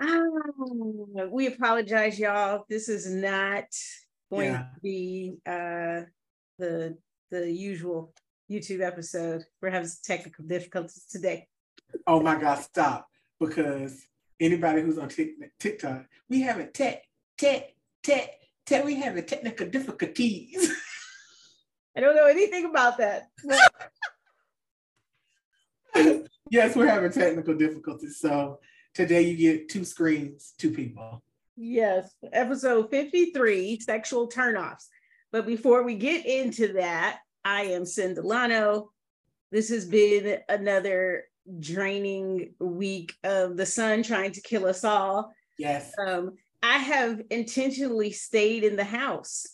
Ah, we apologize, y'all. This is not going yeah. to be uh, the the usual YouTube episode. We're having technical difficulties today. Oh my God, stop. Because anybody who's on TikTok, we have a tech, tech, tech, tech, we have a technical difficulties. I don't know anything about that. yes, we're having technical difficulties. So today you get two screens, two people. Yes, episode 53, sexual turnoffs. But before we get into that, I am Cindelano. This has been another draining week of the sun trying to kill us all. Yes. Um, I have intentionally stayed in the house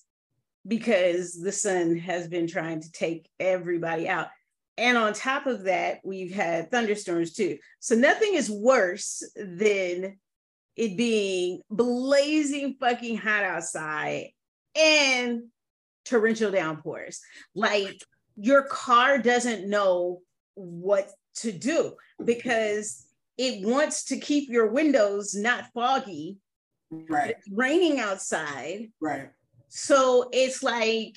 because the sun has been trying to take everybody out. And on top of that, we've had thunderstorms too. So nothing is worse than it being blazing fucking hot outside and torrential downpours. Like your car doesn't know what to do because it wants to keep your windows not foggy. Right. It's raining outside. Right. So it's like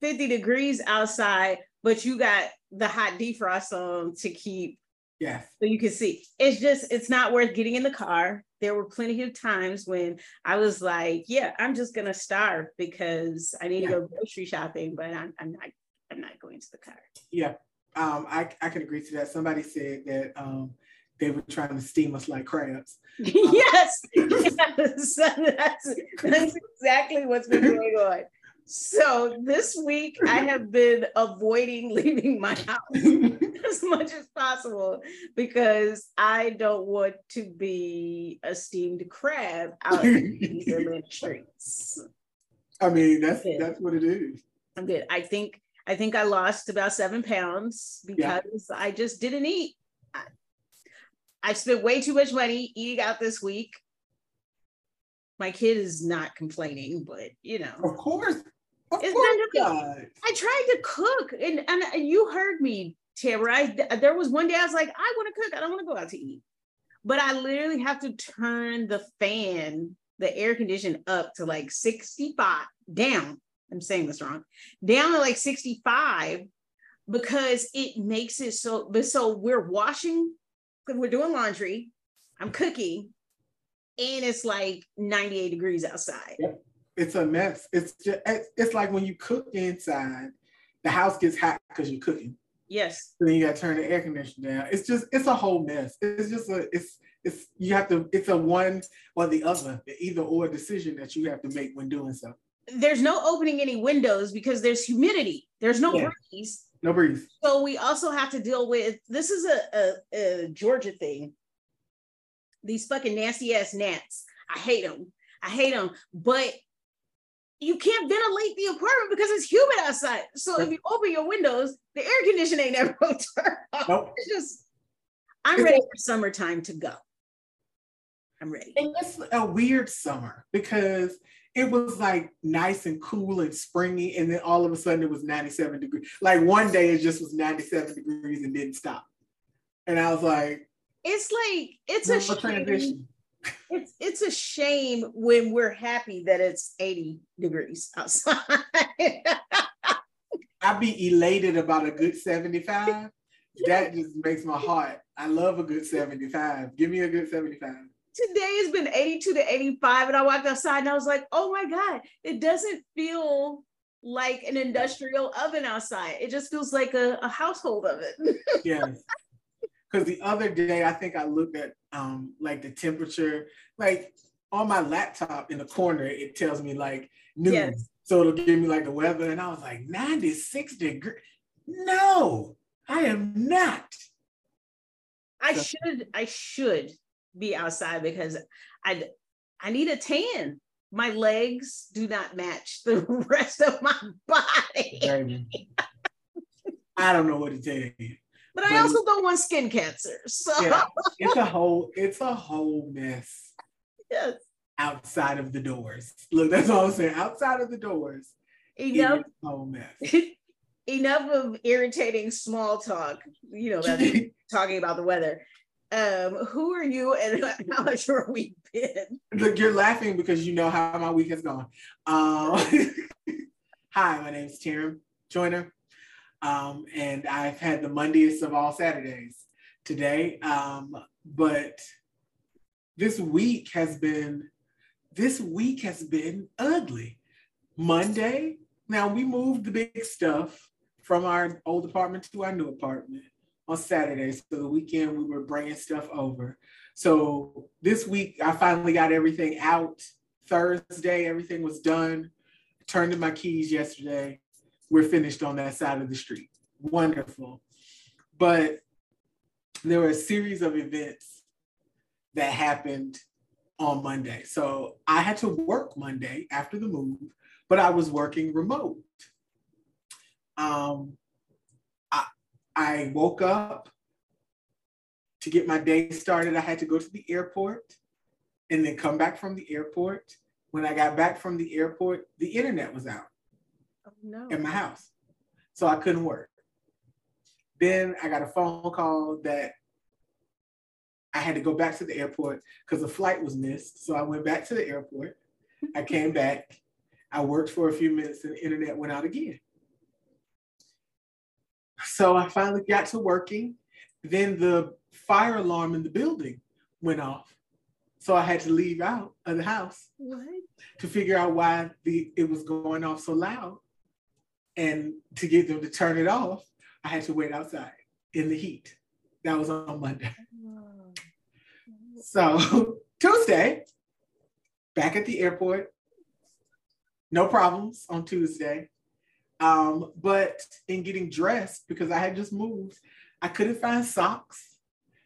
150 degrees outside, but you got the hot defrost on to keep. Yes. So you can see. It's just, it's not worth getting in the car. There were plenty of times when I was like, yeah, I'm just gonna starve because I need yeah. to go grocery shopping, but I'm, I'm not I'm not going to the car. Yeah. Um, I, I can agree to that. Somebody said that um, they were trying to steam us like crabs. yes, yes. that's, that's exactly what's been going on. So this week I have been avoiding leaving my house as much as possible because I don't want to be a steamed crab out in the streets. I mean, that's that's what it is. I'm good. I think I think I lost about seven pounds because yeah. I just didn't eat. I spent way too much money eating out this week. My kid is not complaining, but you know. Of course. Of course I tried to cook and, and you heard me, Tamara. I, there was one day I was like, I want to cook. I don't want to go out to eat. But I literally have to turn the fan, the air condition up to like 65 down. I'm saying this wrong. Down to like 65 because it makes it so but so we're washing we're doing laundry, I'm cooking, and it's like 98 degrees outside. Yep. It's a mess. It's just it's like when you cook inside, the house gets hot because you're cooking. Yes. then you gotta turn the air conditioner down. It's just it's a whole mess. It's just a it's it's you have to it's a one or the other, the either or decision that you have to make when doing so. There's no opening any windows because there's humidity. There's no yeah. breeze. No breeze. So we also have to deal with this is a, a, a Georgia thing. These fucking nasty ass gnats. I hate them. I hate them. But you can't ventilate the apartment because it's humid outside. So if you open your windows, the air conditioning ain't never going to turn off. Nope. It's just, I'm ready for summertime to go. I'm ready. And it's a weird summer because it was like nice and cool and springy, and then all of a sudden it was 97 degrees. Like one day it just was 97 degrees and didn't stop. And I was like, it's like it's a shame. transition. It's it's a shame when we're happy that it's 80 degrees outside. I'd be elated about a good 75. That just makes my heart. I love a good 75. Give me a good 75 today has been 82 to 85 and i walked outside and i was like oh my god it doesn't feel like an industrial oven outside it just feels like a, a household oven yes because the other day i think i looked at um like the temperature like on my laptop in the corner it tells me like noon yes. so it'll give me like the weather and i was like 96 degrees no i am not i so, should i should be outside because I I need a tan. My legs do not match the rest of my body. I don't know what to tell you. But, I also don't want skin cancer. So yeah, it's a whole it's a whole mess. Yes. Outside of the doors. Look, that's all I'm saying. Outside of the doors. Enough. whole mess. enough of irritating small talk, you know, talking about the weather Um, who are you and how has your week been? Look, you're laughing because you know how my week has gone. Um, hi, my name is Tam Joyner, um, and I've had the Mondays of all Saturdays today. Um, but this week has been this week has been ugly. Monday, now we moved the big stuff from our old apartment to our new apartment on Saturday. So the weekend we were bringing stuff over. So this week I finally got everything out. Thursday, everything was done. I turned in my keys yesterday. We're finished on that side of the street. Wonderful. But there were a series of events that happened on Monday. So I had to work Monday after the move, but I was working remote. Um, I, I woke up to get my day started. I had to go to the airport and then come back from the airport. When I got back from the airport, the internet was out oh, no. in my house. So I couldn't work. Then I got a phone call that I had to go back to the airport because the flight was missed. So I went back to the airport. I came back. I worked for a few minutes and the internet went out again. So I finally got to working. Then the fire alarm in the building went off. So I had to leave out of the house what? to figure out why the it was going off so loud. And to get them to turn it off, I had to wait outside in the heat. That was on Monday. So Tuesday, back at the airport, no problems on Tuesday. Um, but in getting dressed, because I had just moved, I couldn't find socks.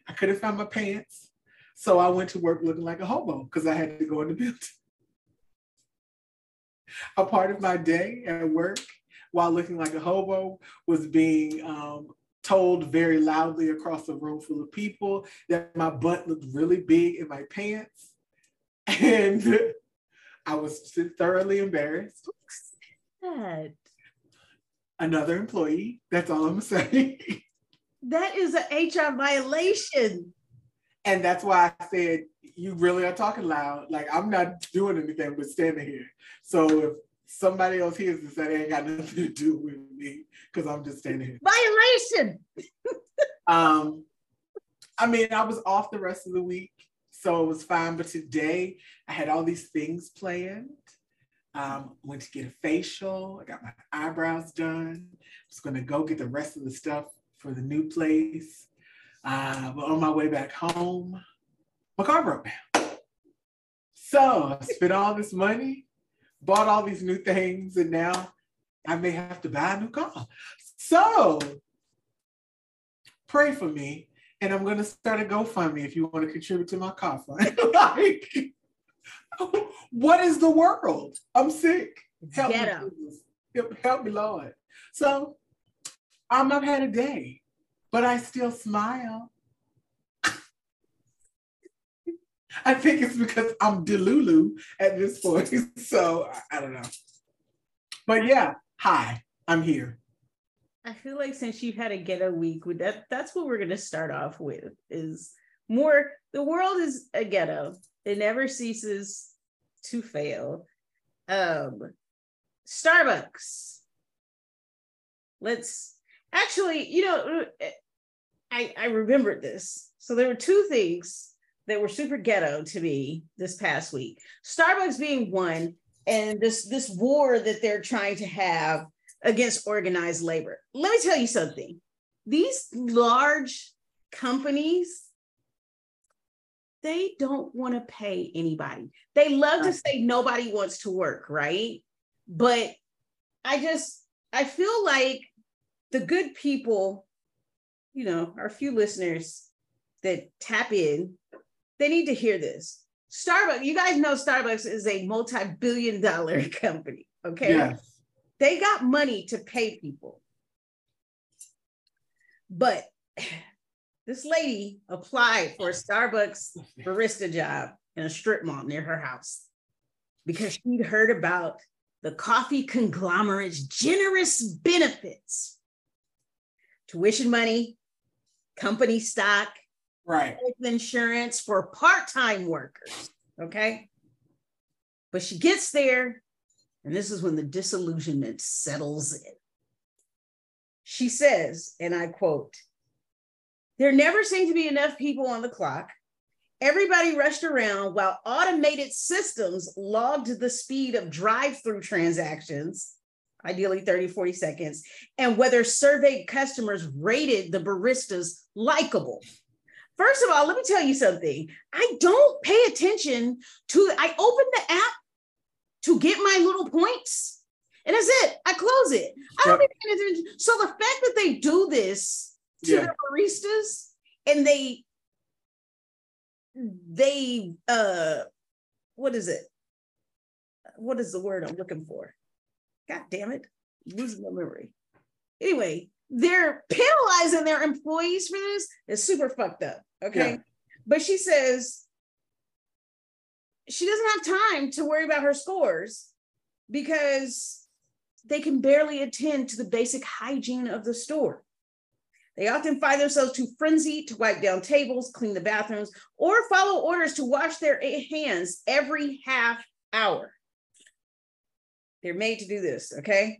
I couldn't find my pants. So I went to work looking like a hobo because I had to go in the building. a part of my day at work while looking like a hobo was being um, told very loudly across a room full of people that my butt looked really big in my pants. And I was thoroughly embarrassed. Another employee. That's all I'm saying. That is an HR violation. And that's why I said, you really are talking loud. Like I'm not doing anything but standing here. So if somebody else hears this, that ain't got nothing to do with me because I'm just standing here. Violation. um, I mean, I was off the rest of the week, so it was fine. But today I had all these things planned. Um, went to get a facial. I got my eyebrows done. I was gonna go get the rest of the stuff for the new place. Uh, but on my way back home, my car broke down. So I spent all this money bought all these new things, and now I may have to buy a new car. So pray for me, and I'm going to start a GoFundMe if you want to contribute to my car fund. like, what is the world? I'm sick. Help Get me, help, help me, Lord. So um, I've had a day, but I still smile. I think it's because I'm Delulu at this point. So I, don't know. But yeah, hi, I'm here. I feel like since you've had a ghetto week, with that that's what we're gonna start off with is more the world is a ghetto. It never ceases to fail. Um Starbucks. Let's actually, you know, I I remembered this. So there were two things that were super ghetto to me this past week. Starbucks being one, and this this war that they're trying to have against organized labor. Let me tell you something. These large companies they don't want to pay anybody. They love to say nobody wants to work, right? But I just I feel like the good people, you know, our few listeners that tap in they need to hear this. Starbucks, you guys know Starbucks is a multi-billion dollar company. Okay. Yes. They got money to pay people. But this lady applied for a Starbucks barista job in a strip mall near her house because she'd heard about the coffee conglomerate's generous benefits tuition money, company stock, right insurance for part-time workers. Okay. But she gets there, and this is when the disillusionment settles in. She says, and I quote, there never seemed to be enough people on the clock. Everybody rushed around while automated systems logged the speed of drive through transactions, ideally 30, 40 seconds, and whether surveyed customers rated the baristas likable. First of all, let me tell you something. I don't pay attention to, I open the app to get my little points, and that's it. I close it. I don't yep. pay attention. So the fact that they do this to yeah. the baristas and they they uh what is it what is the word i'm looking for god damn it losing my memory anyway they're penalizing their employees for this it's super fucked up okay yeah. but she says she doesn't have time to worry about her scores because they can barely attend to the basic hygiene of the store they often find themselves too frenzied to wipe down tables, clean the bathrooms, or follow orders to wash their hands every half hour. They're made to do this, okay?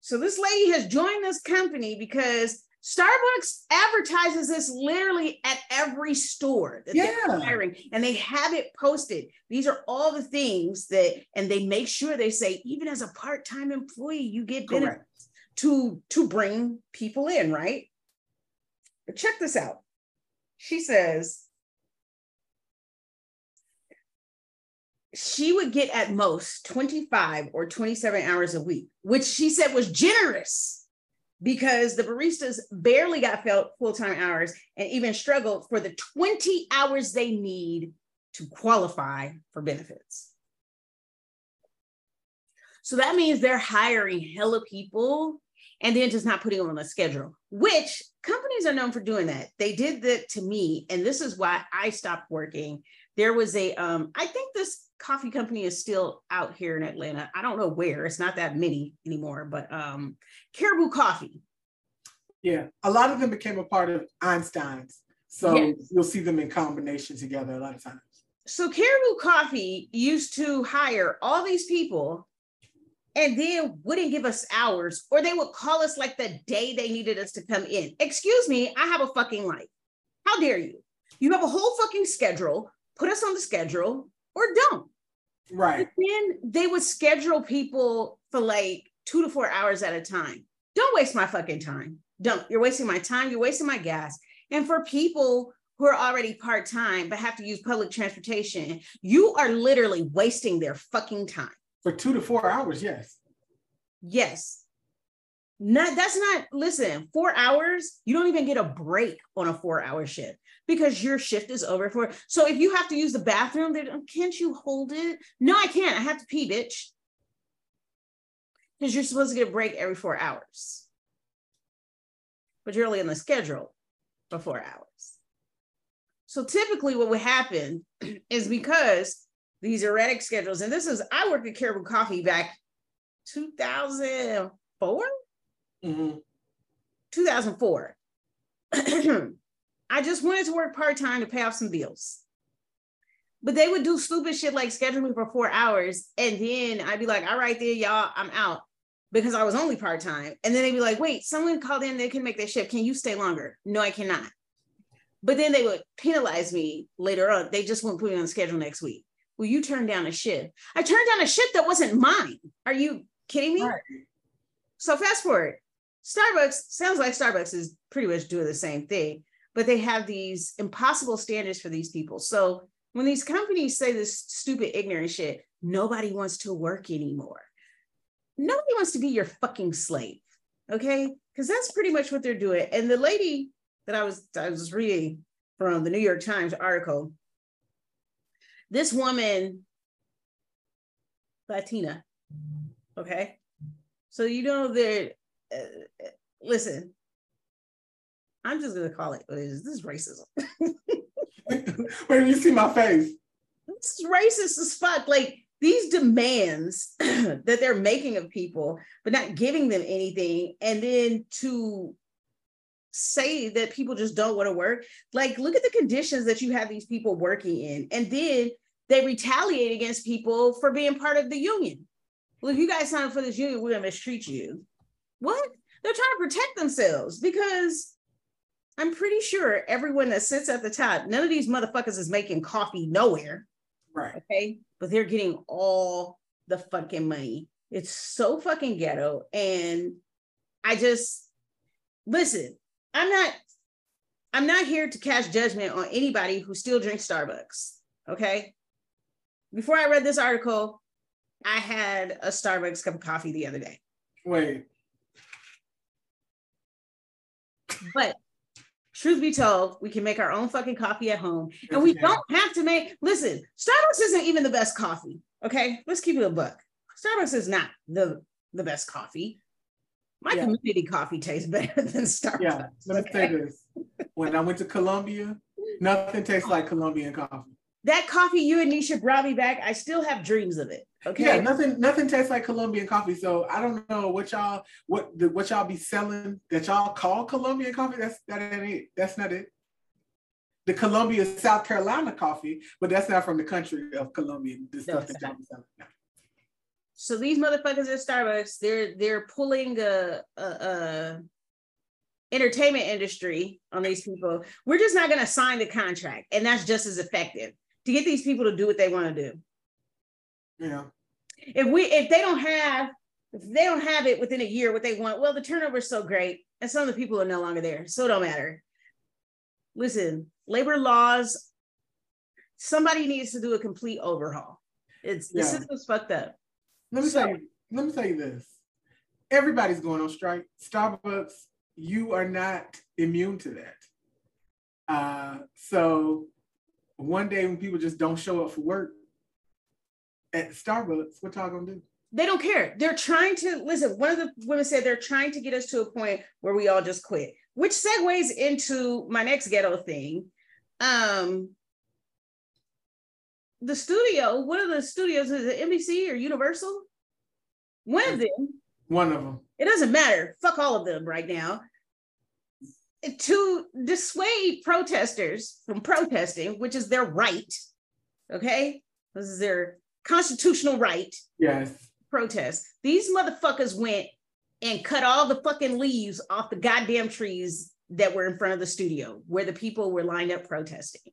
So this lady has joined this company because Starbucks advertises this literally at every store that yeah. they're hiring, and they have it posted. These are all the things that, and they make sure they say, even as a part-time employee, you get benefits to to bring people in, right? But check this out. She says she would get at most 25 or 27 hours a week, which she said was generous because the baristas barely got felt full-time hours and even struggled for the 20 hours they need to qualify for benefits. So that means they're hiring hella people and then just not putting them on a schedule, which companies are known for doing that. They did that to me, and this is why I stopped working. There was a, um, I think this coffee company is still out here in Atlanta. I don't know where. It's not that many anymore, but um, Caribou Coffee. Yeah, a lot of them became a part of Einstein's, so yes. you'll see them in combination together a lot of times. So Caribou Coffee used to hire all these people and then wouldn't give us hours, or they would call us like the day they needed us to come in. Excuse me, I have a fucking life. How dare you? You have a whole fucking schedule. Put us on the schedule or don't. Right. But then they would schedule people for like two to four hours at a time. Don't waste my fucking time. Don't. You're wasting my time. You're wasting my gas. And for people who are already part time but have to use public transportation, you are literally wasting their fucking time. For two to four hours, yes. Yes. Not that's not listen, four hours, you don't even get a break on a four-hour shift because your shift is over for so if you have to use the bathroom, then can't you hold it? No, I can't. I have to pee, bitch. Because you're supposed to get a break every four hours. But you're only on the schedule for four hours. So typically what would happen is because these erratic schedules. And this is, I worked at Caribou Coffee back 2004? Mm-hmm. 2004. I just wanted to work part time to pay off some bills. But they would do stupid shit like schedule me for four hours. And then I'd be like, all right, there, y'all, I'm out because I was only part time. And then they'd be like, wait, someone called in, they can make their shift. Can you stay longer? No, I cannot. But then they would penalize me later on. They just wouldn't put me on schedule next week. Well, you turned down a shift. I turned down a shift that wasn't mine. Are you kidding me? Right. So fast forward. Starbucks sounds like Starbucks is pretty much doing the same thing, but they have these impossible standards for these people. So when these companies say this stupid, ignorant shit, nobody wants to work anymore. Nobody wants to be your fucking slave. Okay. Because that's pretty much what they're doing. And the lady that I was I was reading from the New York Times article, this woman, Latina, okay? So you know that, uh, listen, I'm just gonna call it is. This is racism. when you see my face. This is racist as fuck. Like these demands that they're making of people, but not giving them anything, and then to say that people just don't want to work. Like, look at the conditions that you have these people working in. And then they retaliate against people for being part of the union. Well, if you guys sign up for this union, we're gonna mistreat you. What? They're trying to protect themselves because I'm pretty sure everyone that sits at the top, none of these motherfuckers is making coffee nowhere. Right. Okay. But they're getting all the fucking money. It's so fucking ghetto. And I just listen, I'm not I'm not here to cast judgment on anybody who still drinks Starbucks. Okay. Before I read this article, I had a Starbucks cup of coffee the other day. Wait. But truth be told, we can make our own fucking coffee at home. And we don't have to make, listen, Starbucks isn't even the best coffee. Okay. Let's keep it a buck. Starbucks is not the, the best coffee. My yeah. community coffee tastes better than Starbucks. Yeah. Let me okay? say this. When I went to Colombia, nothing tastes like Colombian coffee that coffee you and Nisha brought me back, I still have dreams of it. Okay. Yeah, nothing nothing tastes like Colombian coffee. So I don't know what y'all what the, what y'all be selling that y'all call Colombian coffee. That's that ain't it. That's not it. The Columbia, South Carolina coffee, but that's not from the country of Colombia. The no, that y'all be selling. So these motherfuckers at Starbucks, they're they're pulling a, a, a entertainment industry on these people. We're just not going to sign the contract, and that's just as effective to get these people to do what they want to do. Yeah. If we if they don't have if they don't have it within a year what they want, well, the turnover is so great, and some of the people are no longer there, so it don't matter. Listen, labor laws. Somebody needs to do a complete overhaul. It's the yeah. system's fucked up. Let me so, tell you. Let me tell you this. Everybody's going on strike. Starbucks, you are not immune to that. Uh, so one day when people just don't show up for work at Starbucks, what y'all gonna do? They don't care. They're trying to listen. One of the women said they're trying to get us to a point where we all just quit, which segues into my next ghetto thing. Um, the studio, one of the studios is it NBC or Universal? One of them. One of them. It doesn't matter. Fuck all of them right now to dissuade protesters from protesting, which is their right. Okay, this is their constitutional right. Yes. Protest. These motherfuckers went and cut all the fucking leaves off the goddamn trees that were in front of the studio where the people were lined up protesting.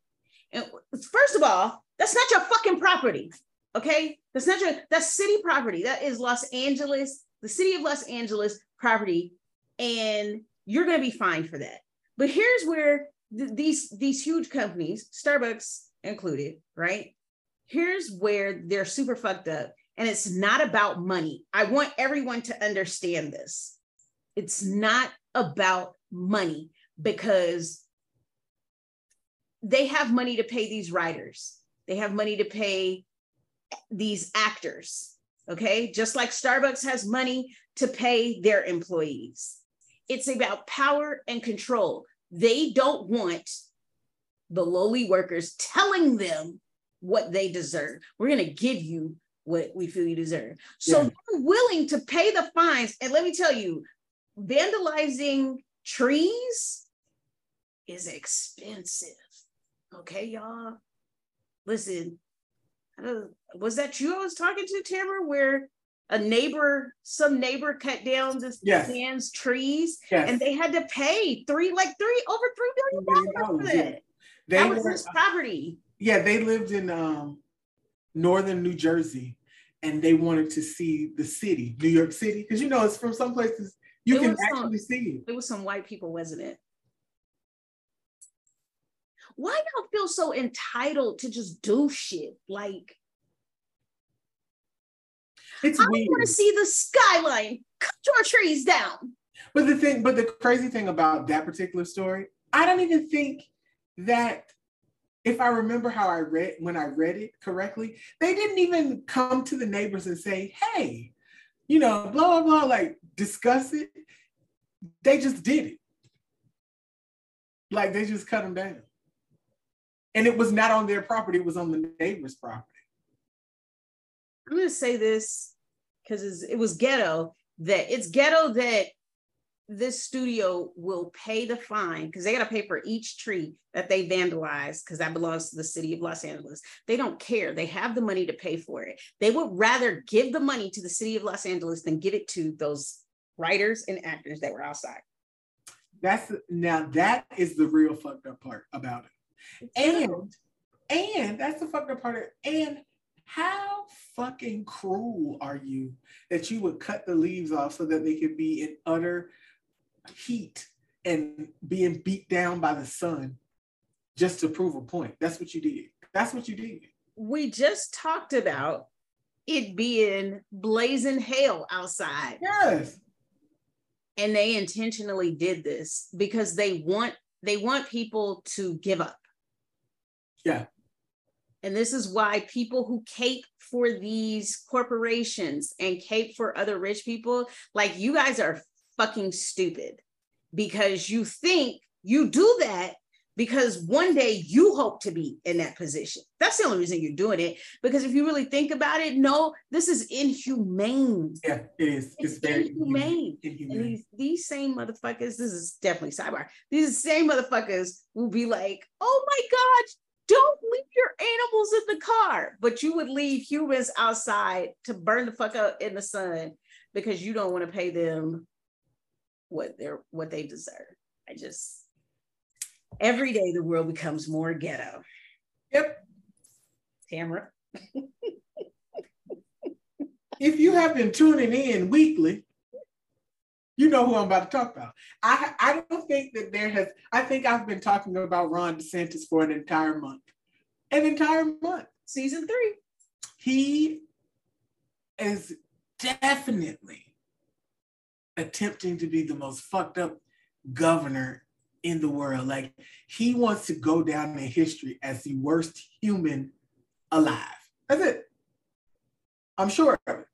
And first of all, that's not your fucking property. Okay, that's not your that's city property. That is Los Angeles, the city of Los Angeles property, and you're going to be fined for that. But here's where th- these these huge companies, Starbucks included, right? Here's where they're super fucked up, and it's not about money. I want everyone to understand this. It's not about money because they have money to pay these writers. They have money to pay these actors. Okay. Just like Starbucks has money to pay their employees. It's about power and control. They don't want the lowly workers telling them what they deserve. We're going to give you what we feel you deserve. So yeah. they're willing to pay the fines. And let me tell you, vandalizing trees is expensive. Okay, y'all. Listen, was that you I was talking to, Tamara, where a neighbor, some neighbor cut down this yes. man's trees, yes. and they had to pay three, like three, over three billion dollars for that. They that was were, his property. Yeah, they lived in um, northern New Jersey, and they wanted to see the city, New York City, because you know it's from some places you it can actually some, see it. It was some white people, wasn't it? Why y'all feel so entitled to just do shit? Like it's I weird. want to see the skyline. Cut your trees down. But the thing, but the crazy thing about that particular story, I don't even think that if I remember how I read when I read it correctly, they didn't even come to the neighbors and say, hey, you know, blah, blah, blah, like discuss it. They just did it. Like they just cut them down. And it was not on their property, it was on the neighbor's property. I'm going to say this because it was ghetto that it's ghetto that this studio will pay the fine because they got to pay for each tree that they vandalize because that belongs to the city of Los Angeles. They don't care. They have the money to pay for it. They would rather give the money to the city of Los Angeles than give it to those writers and actors that were outside. That's now that is the real fucked up part about it. And and that's the fucked up part. And how fucking cruel are you that you would cut the leaves off so that they could be in utter heat and being beat down by the sun just to prove a point? That's what you did. That's what you did. We just talked about it being blazing hell outside. Yes. And they intentionally did this because they want they want people to give up. Yeah. And this is why people who cape for these corporations and cape for other rich people, like you guys are fucking stupid because you think you do that because one day you hope to be in that position. That's the only reason you're doing it. Because if you really think about it, no, this is inhumane. Yeah, it is. It's, it's very inhumane. inhumane. And these, these same motherfuckers, this is definitely sidebar. These same motherfuckers will be like, oh my God, don't leave your animals in the car, but you would leave humans outside to burn the fuck up in the sun because you don't want to pay them what they're what they deserve. I just every day the world becomes more ghetto. Yep. Tamara. if you have been tuning in weekly, you know who I'm about to talk about. I I don't think that there has. I think I've been talking about Ron DeSantis for an entire month, an entire month. Season three. He is definitely attempting to be the most fucked up governor in the world. Like he wants to go down in history as the worst human alive. That's it. I'm sure of it.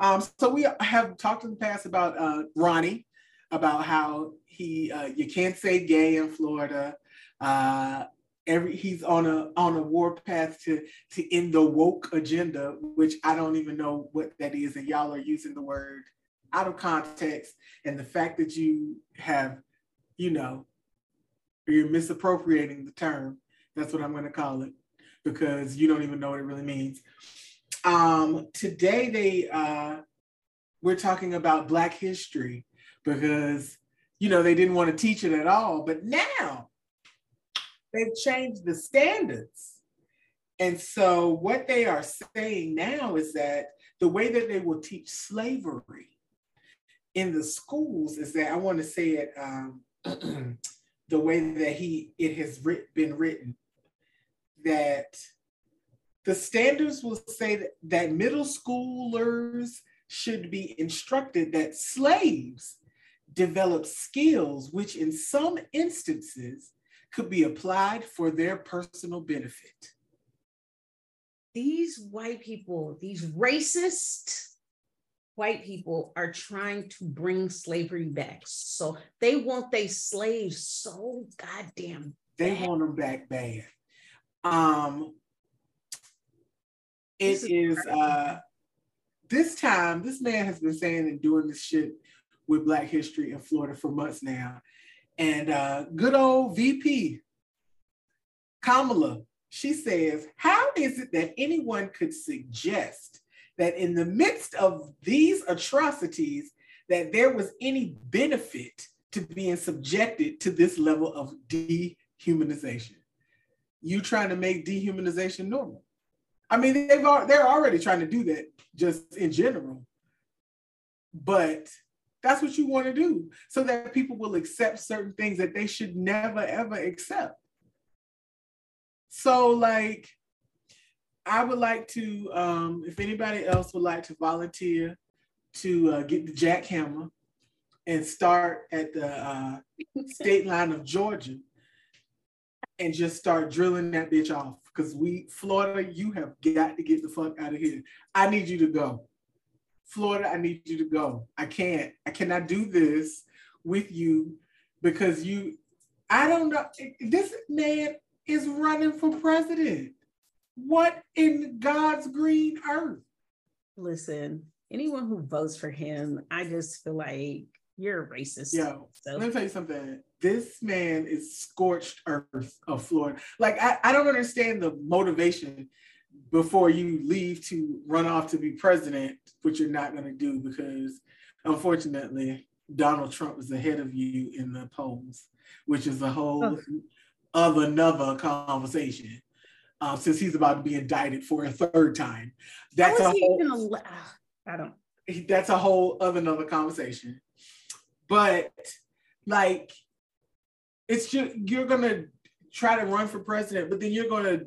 Um, so we have talked in the past about uh, Ronnie, about how he uh, you can't say gay in Florida. Uh, every he's on a on a war path to to end the woke agenda, which I don't even know what that is, and y'all are using the word out of context. And the fact that you have, you know, you're misappropriating the term. That's what I'm going to call it because you don't even know what it really means. Um, today they uh, we're talking about Black history because you know they didn't want to teach it at all, but now they've changed the standards. And so what they are saying now is that the way that they will teach slavery in the schools is that I want to say it um, the way that he it has writ- been written that the standards will say that, that middle schoolers should be instructed that slaves develop skills which in some instances could be applied for their personal benefit. These white people, these racist white people are trying to bring slavery back. So they want their slaves so goddamn They want them back bad. Um, it is, uh, this time, this man has been saying and doing this shit with Black history in Florida for months now. And uh, good old VP, Kamala, she says, How is it that anyone could suggest that in the midst of these atrocities, that there was any benefit to being subjected to this level of dehumanization? You trying to make dehumanization normal. I mean, they've they're already trying to do that just in general. But that's what you want to do so that people will accept certain things that they should never ever accept. So, like, I would like to, um, if anybody else would like to volunteer to uh, get the jackhammer and start at the uh, state line of Georgia and just start drilling that bitch off. Because we, Florida, you have got to get the fuck out of here. I need you to go. Florida, I need you to go. I can't, I cannot do this with you because you, I don't know. This man is running for president. What in God's green earth? Listen, anyone who votes for him, I just feel like You're a racist. Yeah. So. Let me tell you something. This man is scorched earth of Florida. Like I, I don't understand the motivation before you leave to run off to be president, which you're not going to do because unfortunately Donald Trump is ahead of you in the polls, which is a whole oh. of another conversation. Uh, since he's about to be indicted for a third time, that's a whole, I don't. That's a whole of another conversation. But like, it's just you're gonna try to run for president, but then you're gonna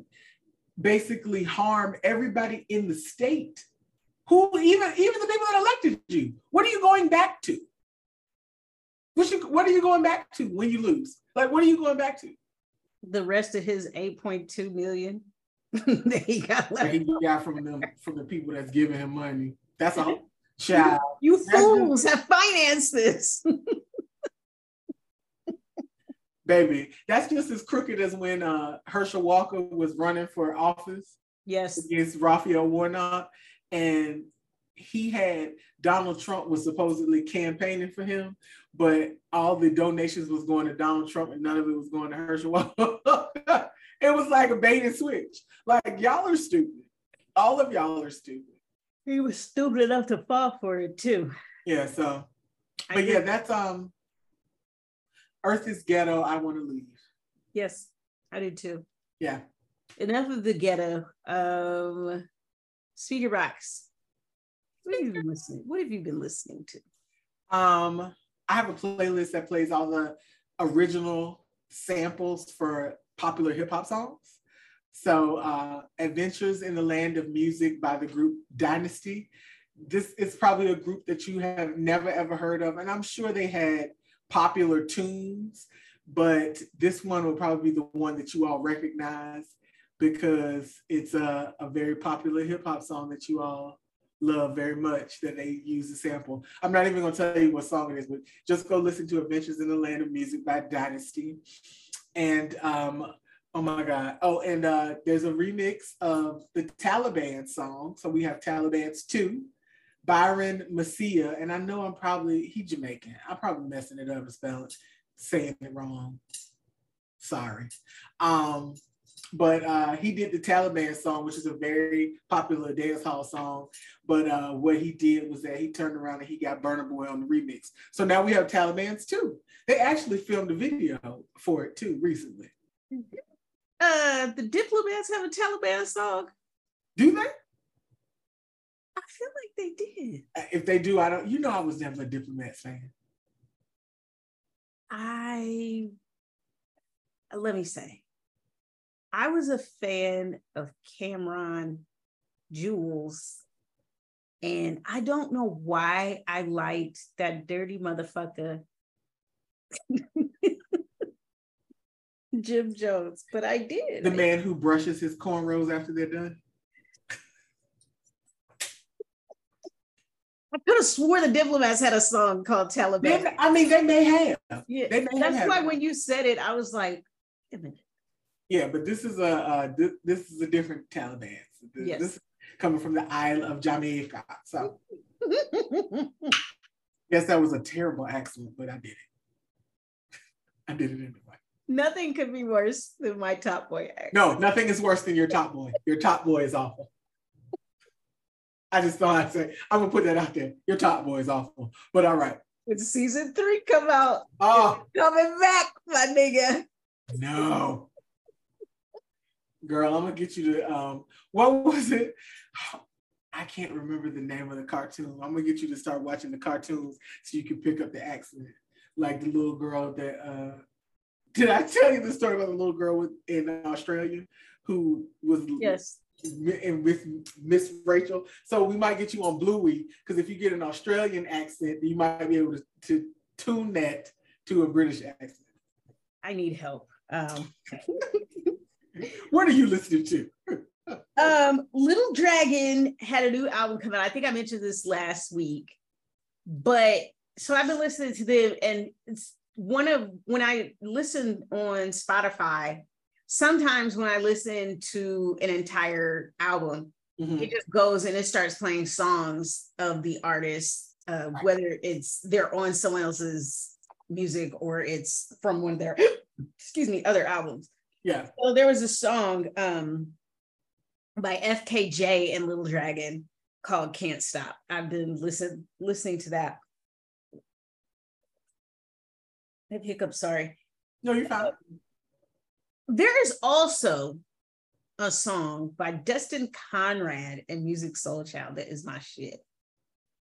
basically harm everybody in the state. Who even even the people that elected you? What are you going back to? What you what are you going back to when you lose? Like what are you going back to? The rest of his 8.2 million that he got left. He got from them from the people that's giving him money. That's a child. You, you fools have financed this. Baby, that's just as crooked as when uh, Herschel Walker was running for office. Yes. Against Raphael Warnock. And he had Donald Trump was supposedly campaigning for him, but all the donations was going to Donald Trump and none of it was going to Herschel Walker. it was like a bait and switch. Like y'all are stupid. All of y'all are stupid. He was stupid enough to fall for it too. Yeah, so but yeah, that's um Earth is ghetto. I want to leave. Yes, I do too. Yeah. Enough of the ghetto. Um Speakerboxxx. What have you been listening? What have you been listening to? Um I have a playlist that plays all the original samples for popular hip hop songs. So, uh, Adventures in the Land of Music by the group Dynasty. This is probably a group that you have never ever heard of, and I'm sure they had popular tunes, but this one will probably be the one that you all recognize because it's a, a very popular hip hop song that you all love very much that they use the sample. I'm not even to tell you what song it is, but just go listen to Adventures in the Land of Music by Dynasty. And um, oh my God. Oh, and uh, there's a remix of the Taliban song. So we have Taliban's 2, Byron Messia. And I know I'm probably, he Jamaican. I'm probably messing it up and spelling, saying it wrong. Sorry. Um, but uh, he did the Taliban song, which is a very popular dance hall song. But uh, what he did was that he turned around and he got Burna Boy on the remix. So now we have Taliban's too. They actually filmed a video for it too recently. Uh, the Diplomats have a Taliban song. Do they? I feel like they did. Uh, if they do, I don't. You know, I was never a Diplomats fan. I let me say, I was a fan of Cam'ron Juelz. And I don't know why I liked that dirty motherfucker, Jim Jones, but I did. The man who brushes his cornrows after they're done. I could have swore the diplomats had a song called Taliban. They, I mean, they may have. Yeah, may that's have. why when you said it, I was like, wait a minute. Yeah, but this is a uh, this, this is a different Taliban. This, yes. this is coming from the Isle of Jamaica. So, yes, that was a terrible accent, but I did it. I did it anyway. Nothing could be worse than my top boy accent. No, nothing is worse than your top boy. Your top boy is awful. I just thought I'd say, I'm gonna put that out there. Your top boy is awful. But all right. When season three come out, oh. coming back, my nigga. No. Girl, I'm gonna get you to um what was it? I can't remember the name of the cartoon. I'm gonna get you to start watching the cartoons so you can pick up the accent. Like the little girl that uh did I tell you the story about the little girl with, in Australia who was yes and with Miss Rachel. So we might get you on Bluey because if you get an Australian accent, you might be able to, to tune that to a British accent. I need help. Um. what are you listening to? um, Little Dragon had a new album come out. I think I mentioned this last week, but so I've been listening to them, and it's one of when I listen on Spotify. Sometimes when I listen to an entire album, mm-hmm. it just goes and it starts playing songs of the artist uh, whether it's they're on someone else's music or it's from one of their excuse me other albums. Yeah. So there was a song um, by FKJ and Little Dragon called "Can't Stop." I've been listen listening to that. I have hiccup. Sorry. No, you're fine. There is also a song by Destin Conrad and Musiq Soulchild that is my shit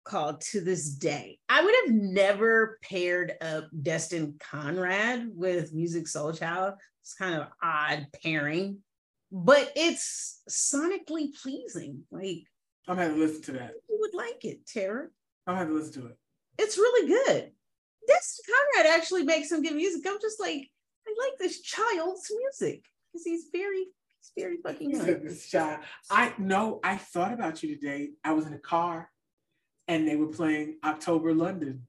called To This Day. I would have never paired up Destin Conrad with Musiq Soulchild. It's kind of odd pairing, but it's sonically pleasing. Like I'm gonna listen to that. You would like it, Tara. I'm gonna listen to it. It's really good. Destin Conrad actually makes some good music. I'm just like, I like this child's music because he's very he's very fucking. This child. I know I thought about you today. I was in a car and they were playing October London.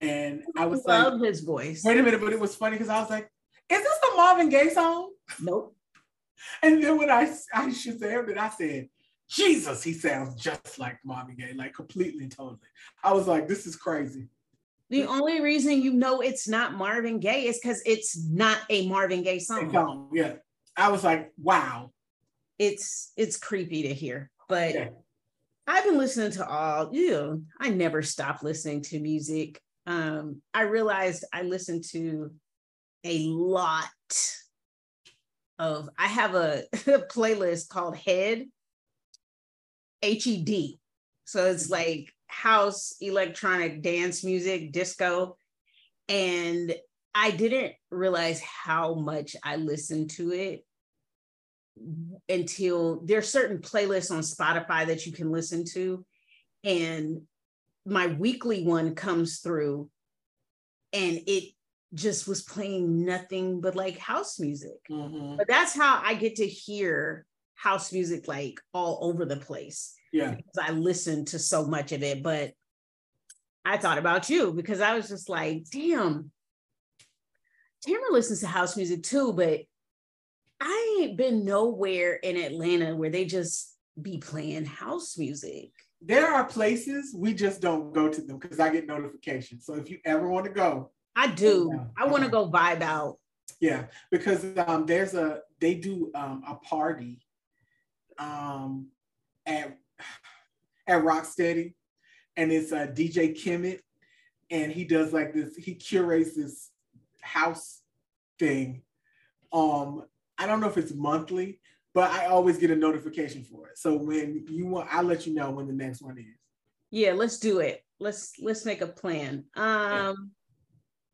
And I was I love like, his voice. Wait a minute, but it was funny because I was like, is this the Marvin Gaye song? Nope. And then when I I Shazammed it, I said, Jesus, he sounds just like Marvin Gaye, like completely, totally. I was like, this is crazy. The only reason you know it's not Marvin Gaye is because it's not a Marvin Gaye song. Yeah. I was like, wow. It's it's creepy to hear, but yeah. I've been listening to all, you know, I never stop listening to music. Um, I realized I listen to a lot of, I have a, a playlist called Head, H E D. So it's mm-hmm. like house, electronic dance music, disco. And I didn't realize how much I listened to it until there's certain playlists on Spotify that you can listen to. And my weekly one comes through and it just was playing nothing but like house music. Mm-hmm. But that's how I get to hear house music like all over the place. Yeah. Because I listened to so much of it. But I thought about you because I was just like, damn, Tamara listens to house music too, but I ain't been nowhere in Atlanta where they just be playing house music. There are places we just don't go to them because I get notifications. So if you ever want to go, I do. I want to go vibe out. Yeah, because um, there's a they do um, a party um, at at Rocksteady, and it's a uh, DJ Kemit, and he does like this. He curates this house thing um I don't know if it's monthly, but I always get a notification for it. So when you want, I'll let you know when the next one is. Yeah, let's do it. Let's let's make a plan. Um.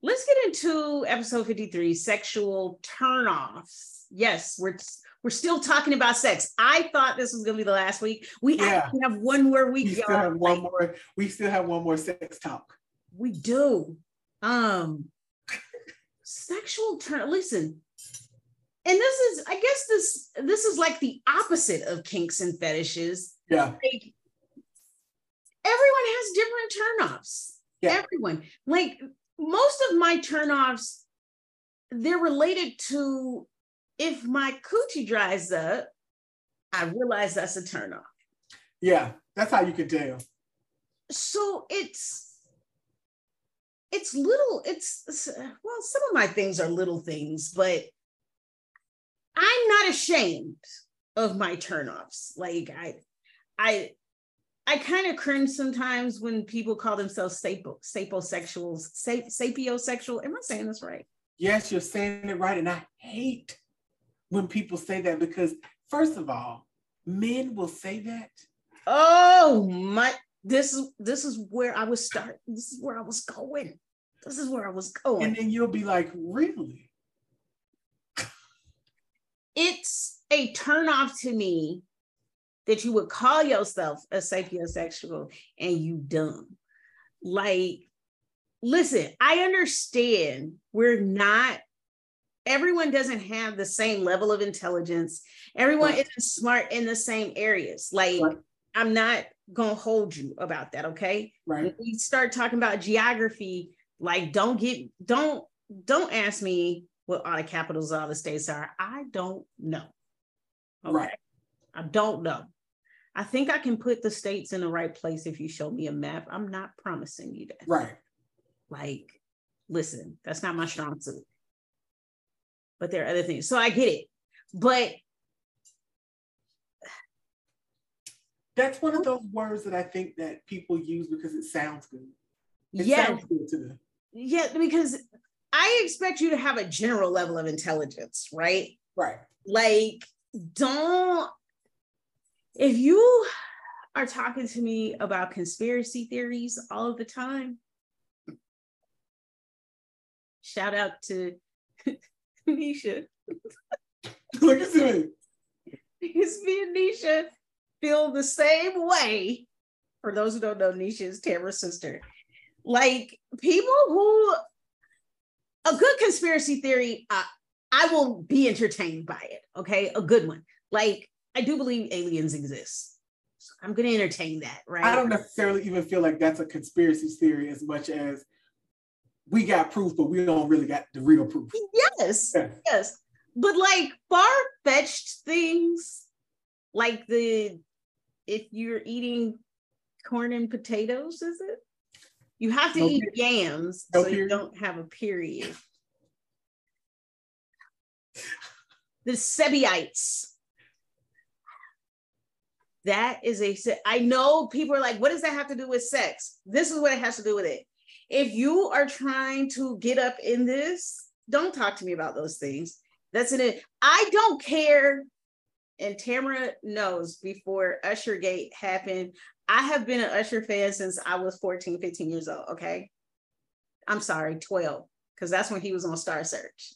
Let's get into episode 53, sexual turnoffs. Yes, we're we're still talking about sex. I thought this was gonna be the last week. We yeah. have one more week. We still have one more, we still have one more sex talk. We do. Um sexual turn. Listen, and this is i guess this this is like the opposite of kinks and fetishes yeah like, everyone has different turnoffs yeah. everyone like most of my turnoffs they're related to if my coochie dries up i realize that's a turnoff yeah that's how you could tell so it's it's little it's well some of my things are little things but I'm not ashamed of my turnoffs. Like I, I, I kind of cringe sometimes when people call themselves sapo, saposexuals, sap, sapiosexual. Am I saying this right? Yes, you're saying it right. And I hate when people say that because, first of all, men will say that. Oh my! This is this is where I was start. This is where I was going. This is where I was going. And then you'll be like, really? it's a turn off to me that you would call yourself a sapiosexual and you dumb. Like, listen, I understand we're not, everyone doesn't have the same level of intelligence. Everyone right. isn't smart in the same areas. Like, right. I'm not gonna hold you about that, okay? Right. We start talking about geography, like, don't get, don't, don't ask me what all the capitals of all the states are. I don't know. Okay? Right. I don't know. I think I can put the states in the right place if you show me a map. I'm not promising you that. Right. Like, listen, that's not my strong suit. But there are other things. So I get it. But that's one of those words that I think that people use because it sounds good. It yeah. Sounds good to them. Yeah, because I expect you to have a general level of intelligence, right? Right. Like, don't if you are talking to me about conspiracy theories all of the time, shout out to Nisha. Look at me. Because me and Nisha feel the same way. For those who don't know, Nisha is Tamara's sister. Like people who, a good conspiracy theory, uh, I will be entertained by it. Okay, a good one. Like I do believe aliens exist. So I'm going to entertain that, right? I don't necessarily even feel like that's a conspiracy theory as much as we got proof, but we don't really got the real proof. Yes, yeah. yes. But like far fetched things, like the if you're eating corn and potatoes, is it? You have to no eat period. yams no so period. you don't have a period. the Sebiites that is a, I know people are like, what does that have to do with sex? This is what it has to do with it. If you are trying to get up in this, don't talk to me about those things. That's it. I don't care. And Tamara knows before Usher Gate happened, I have been an Usher fan since I was 14, 15 years old. Okay. I'm sorry, 12, because that's when he was on Star Search.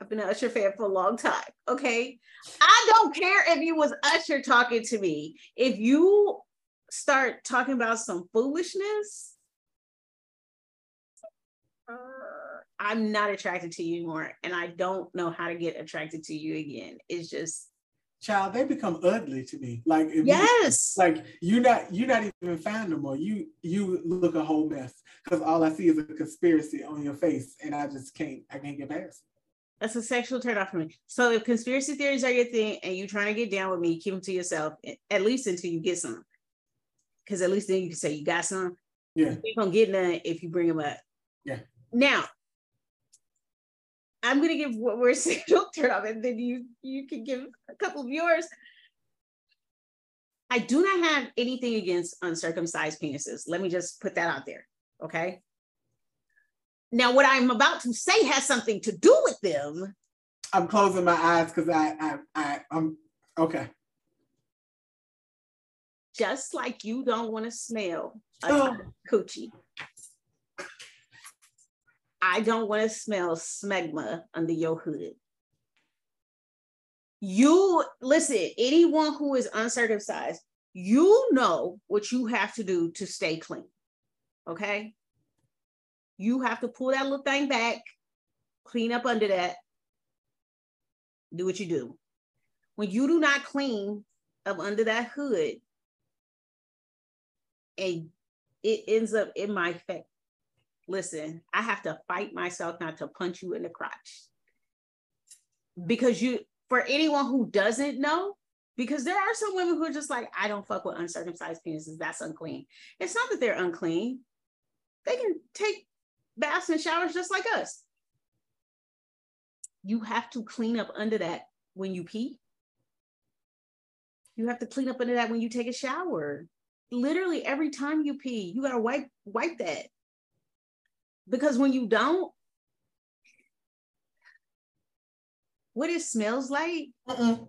I've been an Usher fan for a long time. Okay. I don't care if you was Usher talking to me. If you start talking about some foolishness, uh, I'm not attracted to you anymore. And I don't know how to get attracted to you again. It's just child, they become ugly to me. Like yes, you, like you're not you're not even fine no more. You you look a whole mess because all I see is a conspiracy on your face, and I just can't I can't get past. That's a sexual turn off for me. So if conspiracy theories are your thing and you're trying to get down with me, keep them to yourself, at least until you get some. Because at least then you can say you got some. Yeah. You don't get none if you bring them up. Yeah. Now, I'm gonna give what we're sexual turn off, and then you you can give a couple of yours. I do not have anything against uncircumcised penises. Let me just put that out there. Okay. Now, what I'm about to say has something to do with them. I'm closing my eyes because I, I, I, I'm okay. Just like you don't want to smell a oh. coochie. I don't want to smell smegma under your hood. You listen, anyone who is uncircumcised, you know what you have to do to stay clean. Okay you have to pull that little thing back, clean up under that, do what you do. When you do not clean up under that hood, and it ends up in my face. Listen, I have to fight myself not to punch you in the crotch. Because you, for anyone who doesn't know, because there are some women who are just like, I don't fuck with uncircumcised penises. That's unclean. It's not that they're unclean. They can take baths and showers just like us. You have to clean up under that when you pee. You have to clean up under that when you take a shower. Literally every time you pee, you gotta wipe wipe that. Because when you don't, what it smells like, Mm-mm.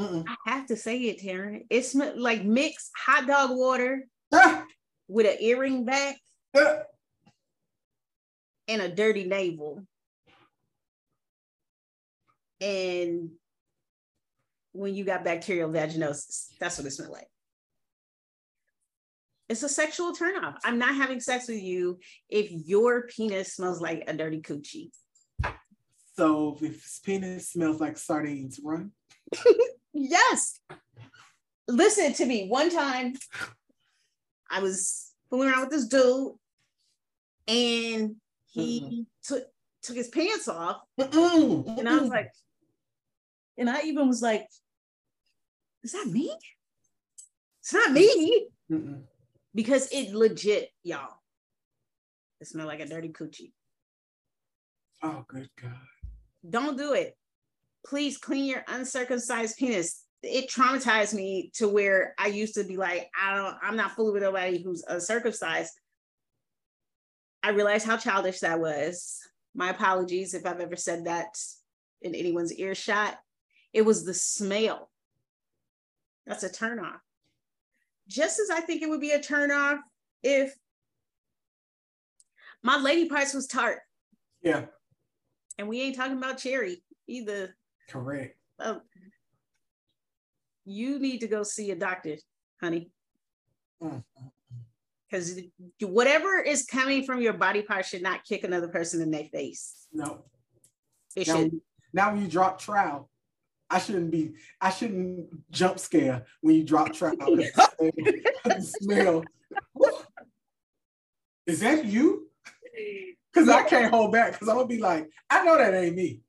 Mm-mm. I have to say it, Taryn. It smells like mixed hot dog water ah. with an earring back. Ah and a dirty navel. And when you got bacterial vaginosis, that's what it smelled like. It's a sexual turnoff. I'm not having sex with you if your penis smells like a dirty coochie. So if his penis smells like sardines, run. yes. Listen to me. One time I was fooling around with this dude and he took took his pants off, and I was like, and I even was like, "Is that me?" It's not me. Mm-mm. Because it legit, y'all. It smelled like a dirty coochie. Oh, good God. Don't do it. Please clean your uncircumcised penis. It traumatized me to where I used to be like, I don't, I'm not fooling with nobody who's uncircumcised. I realized how childish that was. My apologies if I've ever said that in anyone's earshot. It was the smell. That's a turnoff. Just as I think it would be a turnoff if my lady parts was tart. Yeah. And we ain't talking about cherry either. Correct. Oh, you need to go see a doctor, honey. Mm-hmm. Because whatever is coming from your body part should not kick another person in their face. No. It now, should. Now when you drop trout, I shouldn't be, I shouldn't jump scare when you drop trout. smell. Is that you? Because I can't hold back because I'm gonna be like, I know that ain't me.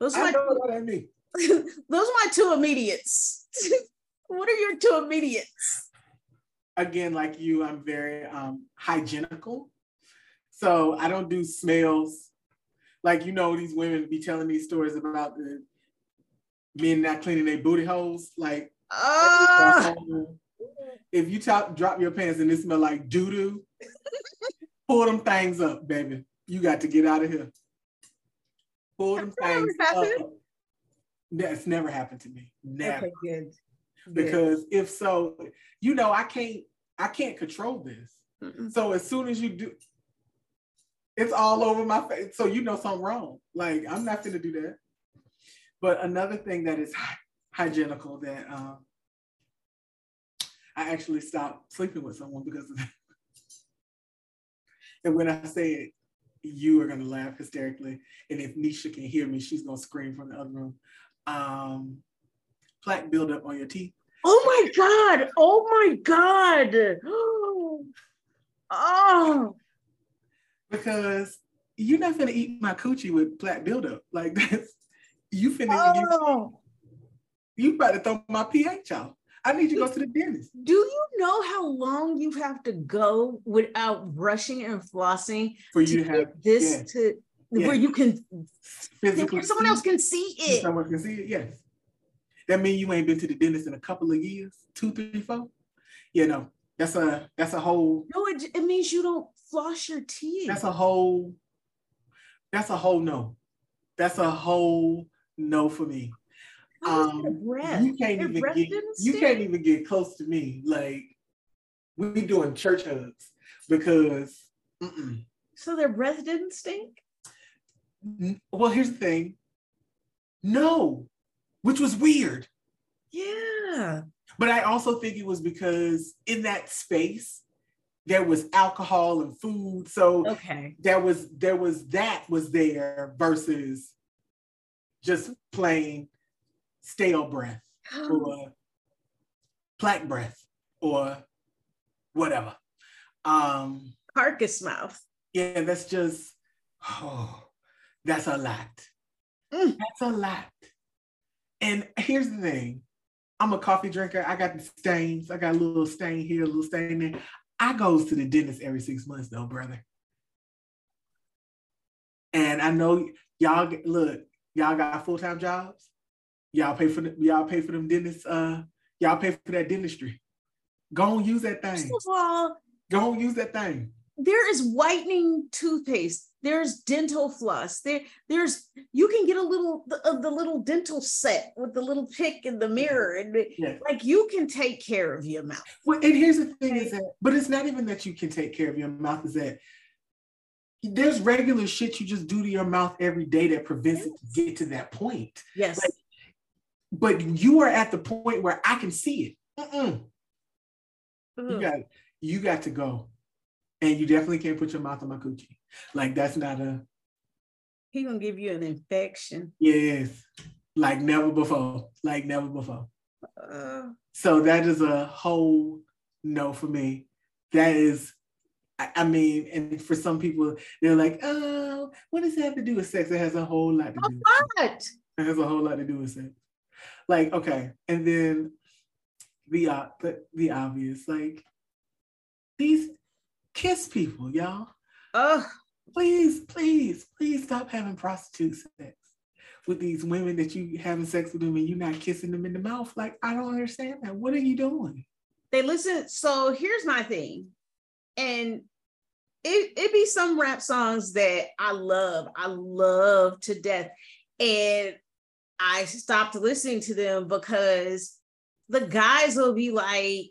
Those are my, that ain't me. Those are my two immediates. what are your two immediates? Again, like you, I'm very um hygienical. So I don't do smells. Like you know, these women be telling these stories about the men not cleaning their booty holes. Like, uh, if you top, drop your pants and it smell like doo doo, pull them things up, baby. You got to get out of here. Pull them things up. That's never happened to me. Never. Okay, Because if so, you know, I can't, I can't control this. Mm-mm. So as soon as you do, it's all over my face. So you know something wrong. Like I'm not gonna do that. But another thing that is hygienical that um, I actually stopped sleeping with someone because of that. And when I say it, you are gonna laugh hysterically. And if Nisha can hear me, she's gonna scream from the other room. Um, plaque buildup on your teeth. Oh my god! Oh my god! Oh. Because you're not gonna eat my coochie with plaque buildup. Like that's you finna oh. you, you about to throw my pH out. I need you to go to the dentist. Do you know how long you have to go without brushing and flossing for you to have this yeah. to yeah. where you can physically someone else can see it? Someone can see it. Yes. That mean you ain't been to the dentist in a couple of years, two, three, four. You know, that's a that's a whole. No, it, it means you don't floss your teeth. That's a whole. That's a whole no. That's a whole no for me. Um, you can't even get you can't even get close to me. Like we doing church hugs because. Mm-mm. So their breath didn't stink. Well, here's the thing. No, which was weird. Yeah. But I also think it was because in that space there was alcohol and food. So okay. there was there was that was there versus just plain stale breath or plaque breath or whatever. Um, Carcass mouth. Yeah, that's just, oh, that's a lot. Mm. That's a lot. And here's the thing I'm a coffee drinker. I got the stains. I got a little stain here, a little stain there. I goes to the dentist every six months though, brother. And I know y'all look, y'all got full-time jobs. Y'all pay for the, y'all pay for them dentists. Uh, y'all pay for that dentistry. Go and use that thing. First of all, go and use that thing. There is whitening toothpaste. There's dental floss. There, there's you can get a little of the, uh, the little dental set with the little pick in the mirror, and yes. like you can take care of your mouth. Well, and here's the thing: is that, but it's not even that you can take care of your mouth. Is that there's regular shit you just do to your mouth every day that prevents yes. it to get to that point. Yes. Like, but you are at the point where I can see it. Mm-mm. You mm-hmm. got you got to go, and you definitely can't put your mouth on my coochie. Like that's not a. He gonna give you an infection. Yes, like never before. Like never before. Uh, so that is a whole no for me. That is I mean, and for some people, they're like, oh, what does that have to do with sex? It has a whole lot to do. What? It has a whole lot to do with sex. Like, okay, and then the uh, the, the obvious. Like these kiss people, y'all. Oh, please, please, please stop having prostitute sex with these women that you having sex with them and you're not kissing them in the mouth. Like, I don't understand that. What are you doing? They listen. So here's my thing. And it it be some rap songs that I love. I love to death. And I stopped listening to them because the guys will be like,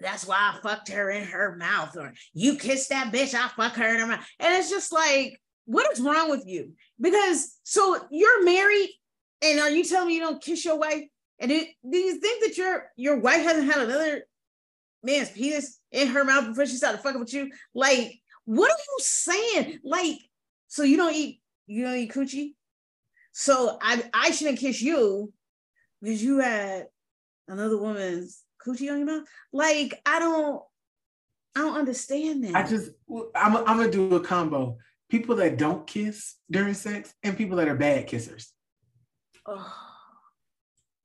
that's why I fucked her in her mouth, or you kissed that bitch, I fuck her in her mouth. And it's just like, what is wrong with you? Because so you're married, and are you telling me you don't kiss your wife? And do, do you think that your your wife hasn't had another man's penis in her mouth before she started fucking with you? Like, what are you saying? Like, so you don't eat you don't eat coochie? So I I shouldn't kiss you because you had another woman's coochie on your mouth. Like I don't I don't understand that. I just I'm I'm gonna do a combo. People that don't kiss during sex and people that are bad kissers. Oh.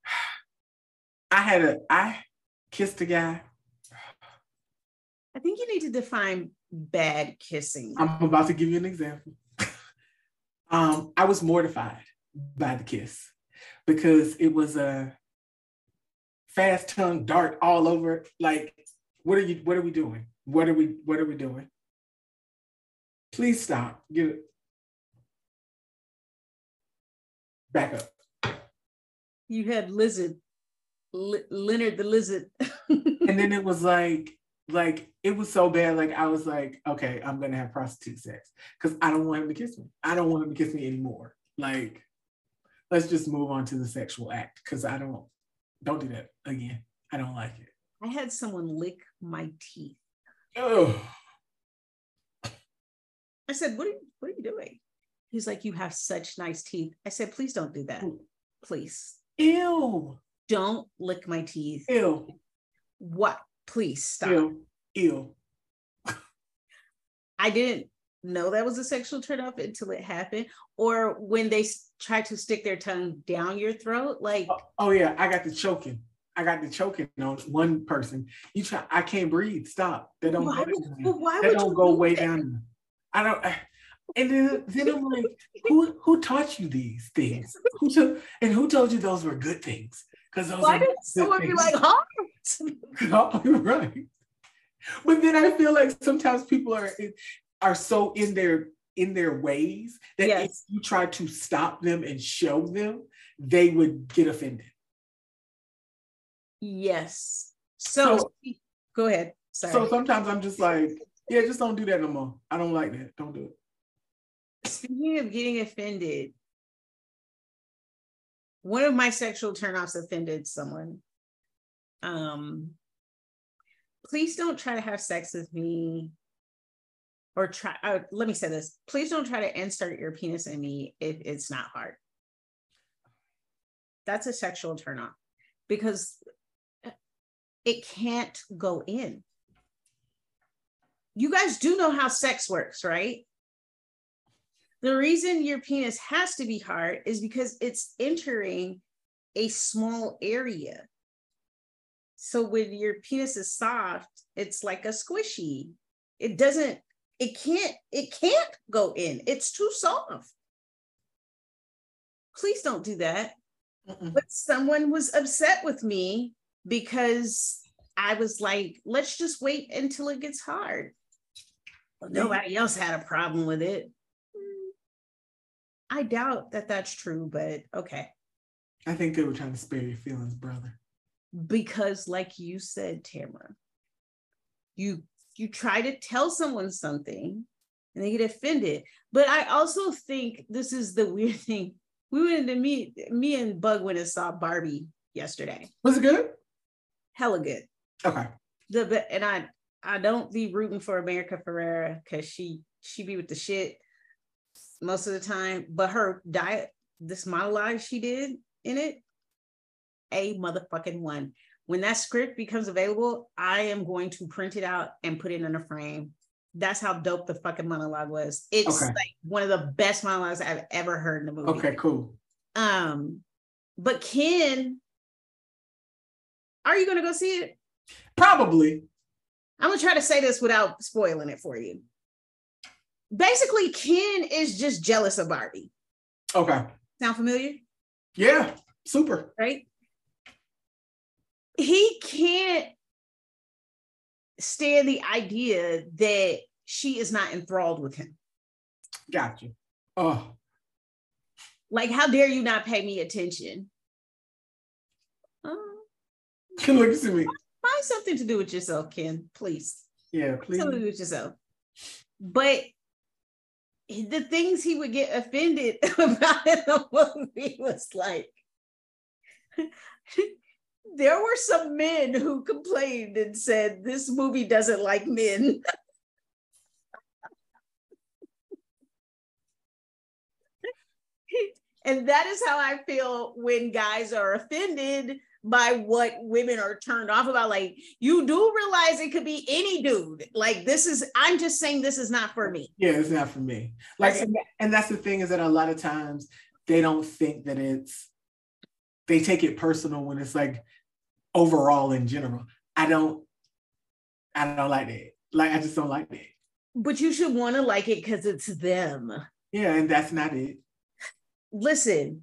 I had a I kissed a guy. I think you need to define bad kissing. I'm about to give you an example. um, I was mortified by the kiss because it was a fast tongue dart all over. Like, what are you? What are we doing? What are we? What are we doing? Please stop. Get it. Back up. You had lizard, L- Leonard the lizard. and then it was like, like it was so bad. Like I was like, okay, I'm gonna have prostitute sex because I don't want him to kiss me. I don't want him to kiss me anymore. Like, let's just move on to the sexual act because I don't. Don't do that again. I don't like it. I had someone lick my teeth. Oh. I said, what are, you, what are you doing? He's like, you have such nice teeth. I said, please don't do that. Please. Ew. Don't lick my teeth. Ew. What? Please stop. Ew. Ew. I didn't know that was a sexual turnoff until it happened, or when they try to stick their tongue down your throat. Like, oh, oh yeah, I got the choking. I got the choking on one person. You try, I can't breathe. Stop. They don't. Why, would, why they don't go way that? down. I don't. And then, then I'm like, who who taught you these things? Who took, and who told you those were good things? Because those why did someone things. be like, huh? oh, right. But then I feel like sometimes people are are so in their in their ways that yes. if you try to stop them and show them, they would get offended. Yes. So, so go ahead. Sorry. So sometimes I'm just like, yeah, just don't do that no more. I don't like that. Don't do it. Speaking of getting offended, one of my sexual turnoffs offended someone. Um, please don't try to have sex with me or try uh, let me say this please don't try to insert your penis in me if it's not hard. That's a sexual turn on because it can't go in. You guys do know how sex works right? The reason your penis has to be hard is because it's entering a small area. So when your penis is soft it's like a squishy. It doesn't it can't it can't go in. It's too soft. Please don't do that. Mm-mm. but someone was upset with me because i was like let's just wait until it gets hard. Well, nobody else had a problem with it. I doubt that that's true but okay. I think they were trying to spare your feelings brother. Because like you said tamara you you try to tell someone something and they get offended. But I also think this is the weird thing. We went to meet me and Bug went and saw Barbie yesterday. Was it good? Hella good. Okay. The and I I don't be rooting for America Ferrera because she she be with the shit most of the time. But her diet, this monologue she did in it, a motherfucking one when that script becomes available, I am going to print it out and put it in a frame. That's how dope the fucking monologue was. It's okay. like one of the best monologues I've ever heard in a movie. Okay, cool. Um, but Ken Are you gonna go see it? Probably. I'm gonna try to say this without spoiling it for you. Basically, Ken is just jealous of Barbie. Okay. Sound familiar? Yeah, super. Right? He can't stand the idea that she is not enthralled with him. Got you. Oh. Like, how dare you not pay me attention? Uh, Look at me. Find something to do with yourself, Ken, please. Yeah, please. Something to do with yourself. But the things he would get offended about in the movie was like there were some men who complained and said this movie doesn't like men. and that is how I feel when guys are offended by what women are turned off about. Like, you do realize it could be any dude. Like, this is, I'm just saying this is not for me. Yeah, it's not for me. Like, and, and that's the thing is that a lot of times they don't think that it's, they take it personal when it's like overall in general. I don't, I don't like that. Like, I just don't like that. But you should want to like it because it's them. Yeah, and that's not it. Listen,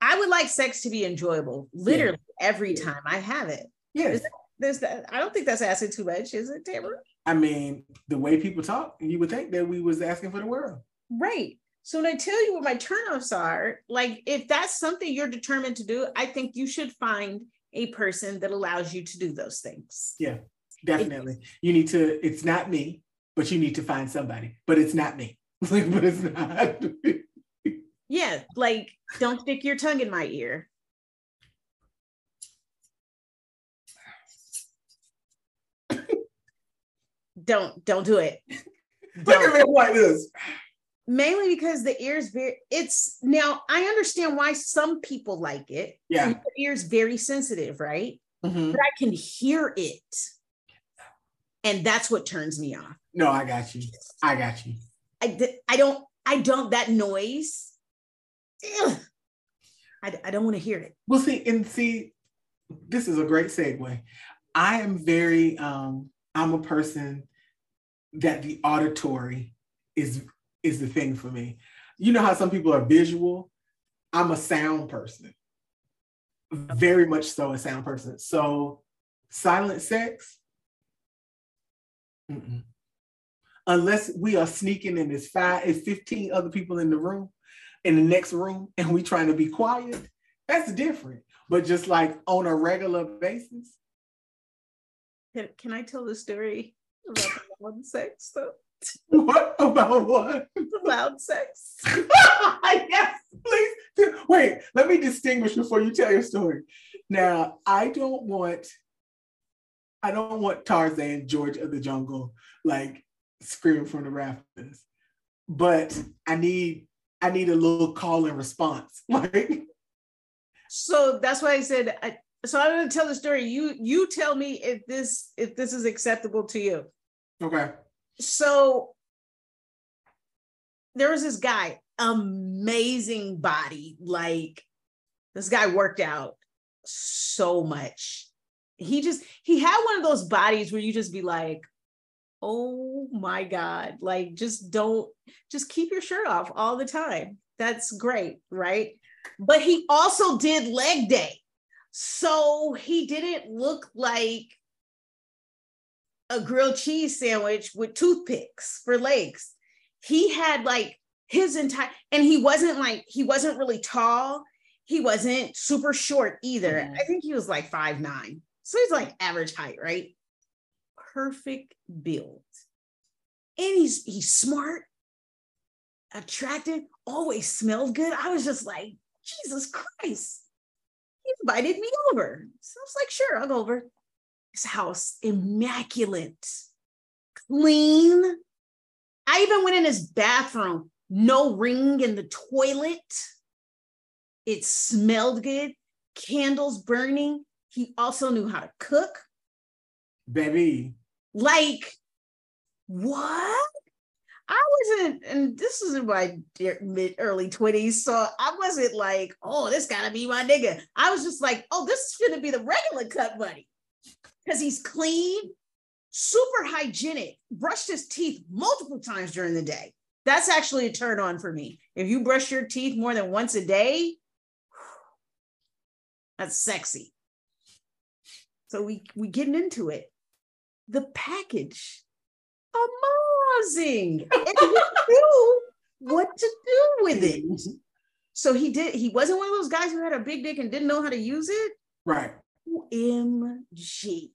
I would like sex to be enjoyable literally yeah. every time I have it. Yes. There's that. I don't think that's asking too much, is it, Tamara? I mean, the way people talk, you would think that we was asking for the world. Right. So when I tell you what my turnoffs are, like if that's something you're determined to do, I think you should find a person that allows you to do those things. Yeah, definitely. It, you need to, it's not me, but you need to find somebody. But it's not me. but it's not. yeah, like don't stick your tongue in my ear. don't don't do it. Don't. Look at me like this. Mainly because the ears very it's now I understand why some people like it. Yeah. The ears very sensitive, right? Mm-hmm. But I can hear it. And that's what turns me off. No, I got you. I got you. I, I don't I don't that noise I, I don't want to hear it. Well, see, and see, this is a great segue. I am very, um, I'm a person that the auditory is is the thing for me. You know how some people are visual. I'm a sound person, very much so a sound person. So, silent sex, mm-mm. unless we are sneaking and there's five, it's 15 other people in the room, in the next room and we trying to be quiet, that's different. But just like on a regular basis. Can, can I tell the story about the loud sex though? What about what? Loud sex. yes, please. Wait, let me distinguish before you tell your story. Now, I don't want I don't want Tarzan, George of the Jungle, like screaming from the rafters. But I need I need a little call and response. Like, so that's why I said. I, so I'm going to tell the story. You you tell me if this if this is acceptable to you. Okay. So there was this guy, amazing body. Like this guy worked out so much. He just he had one of those bodies where you just be like, oh my God, like just don't, just keep your shirt off all the time. That's great, right? But he also did leg day. So he didn't look like a grilled cheese sandwich with toothpicks for legs. He had like his entire, and he wasn't like, he wasn't really tall. He wasn't super short either. Mm-hmm. I think he was like five nine. So he's like average height, right? perfect build. And he's he's smart, attractive, always smelled good. I was just like, Jesus Christ. He invited me over. So I was like, sure, I'll go over. His house, immaculate, clean. I even went in his bathroom, no ring in the toilet. It smelled good, candles burning. He also knew how to cook. Baby. Like, what? I wasn't, and this was in my mid early 20s. So I wasn't like, oh, this gotta be my nigga. I was just like, oh, this is gonna be the regular cut buddy. Because he's clean, super hygienic, brushed his teeth multiple times during the day. That's actually a turn on for me. If you brush your teeth more than once a day, that's sexy. So we we getting into it. The package, amazing, and he knew what to do with it. So he did. He wasn't one of those guys who had a big dick and didn't know how to use it. Right. MG.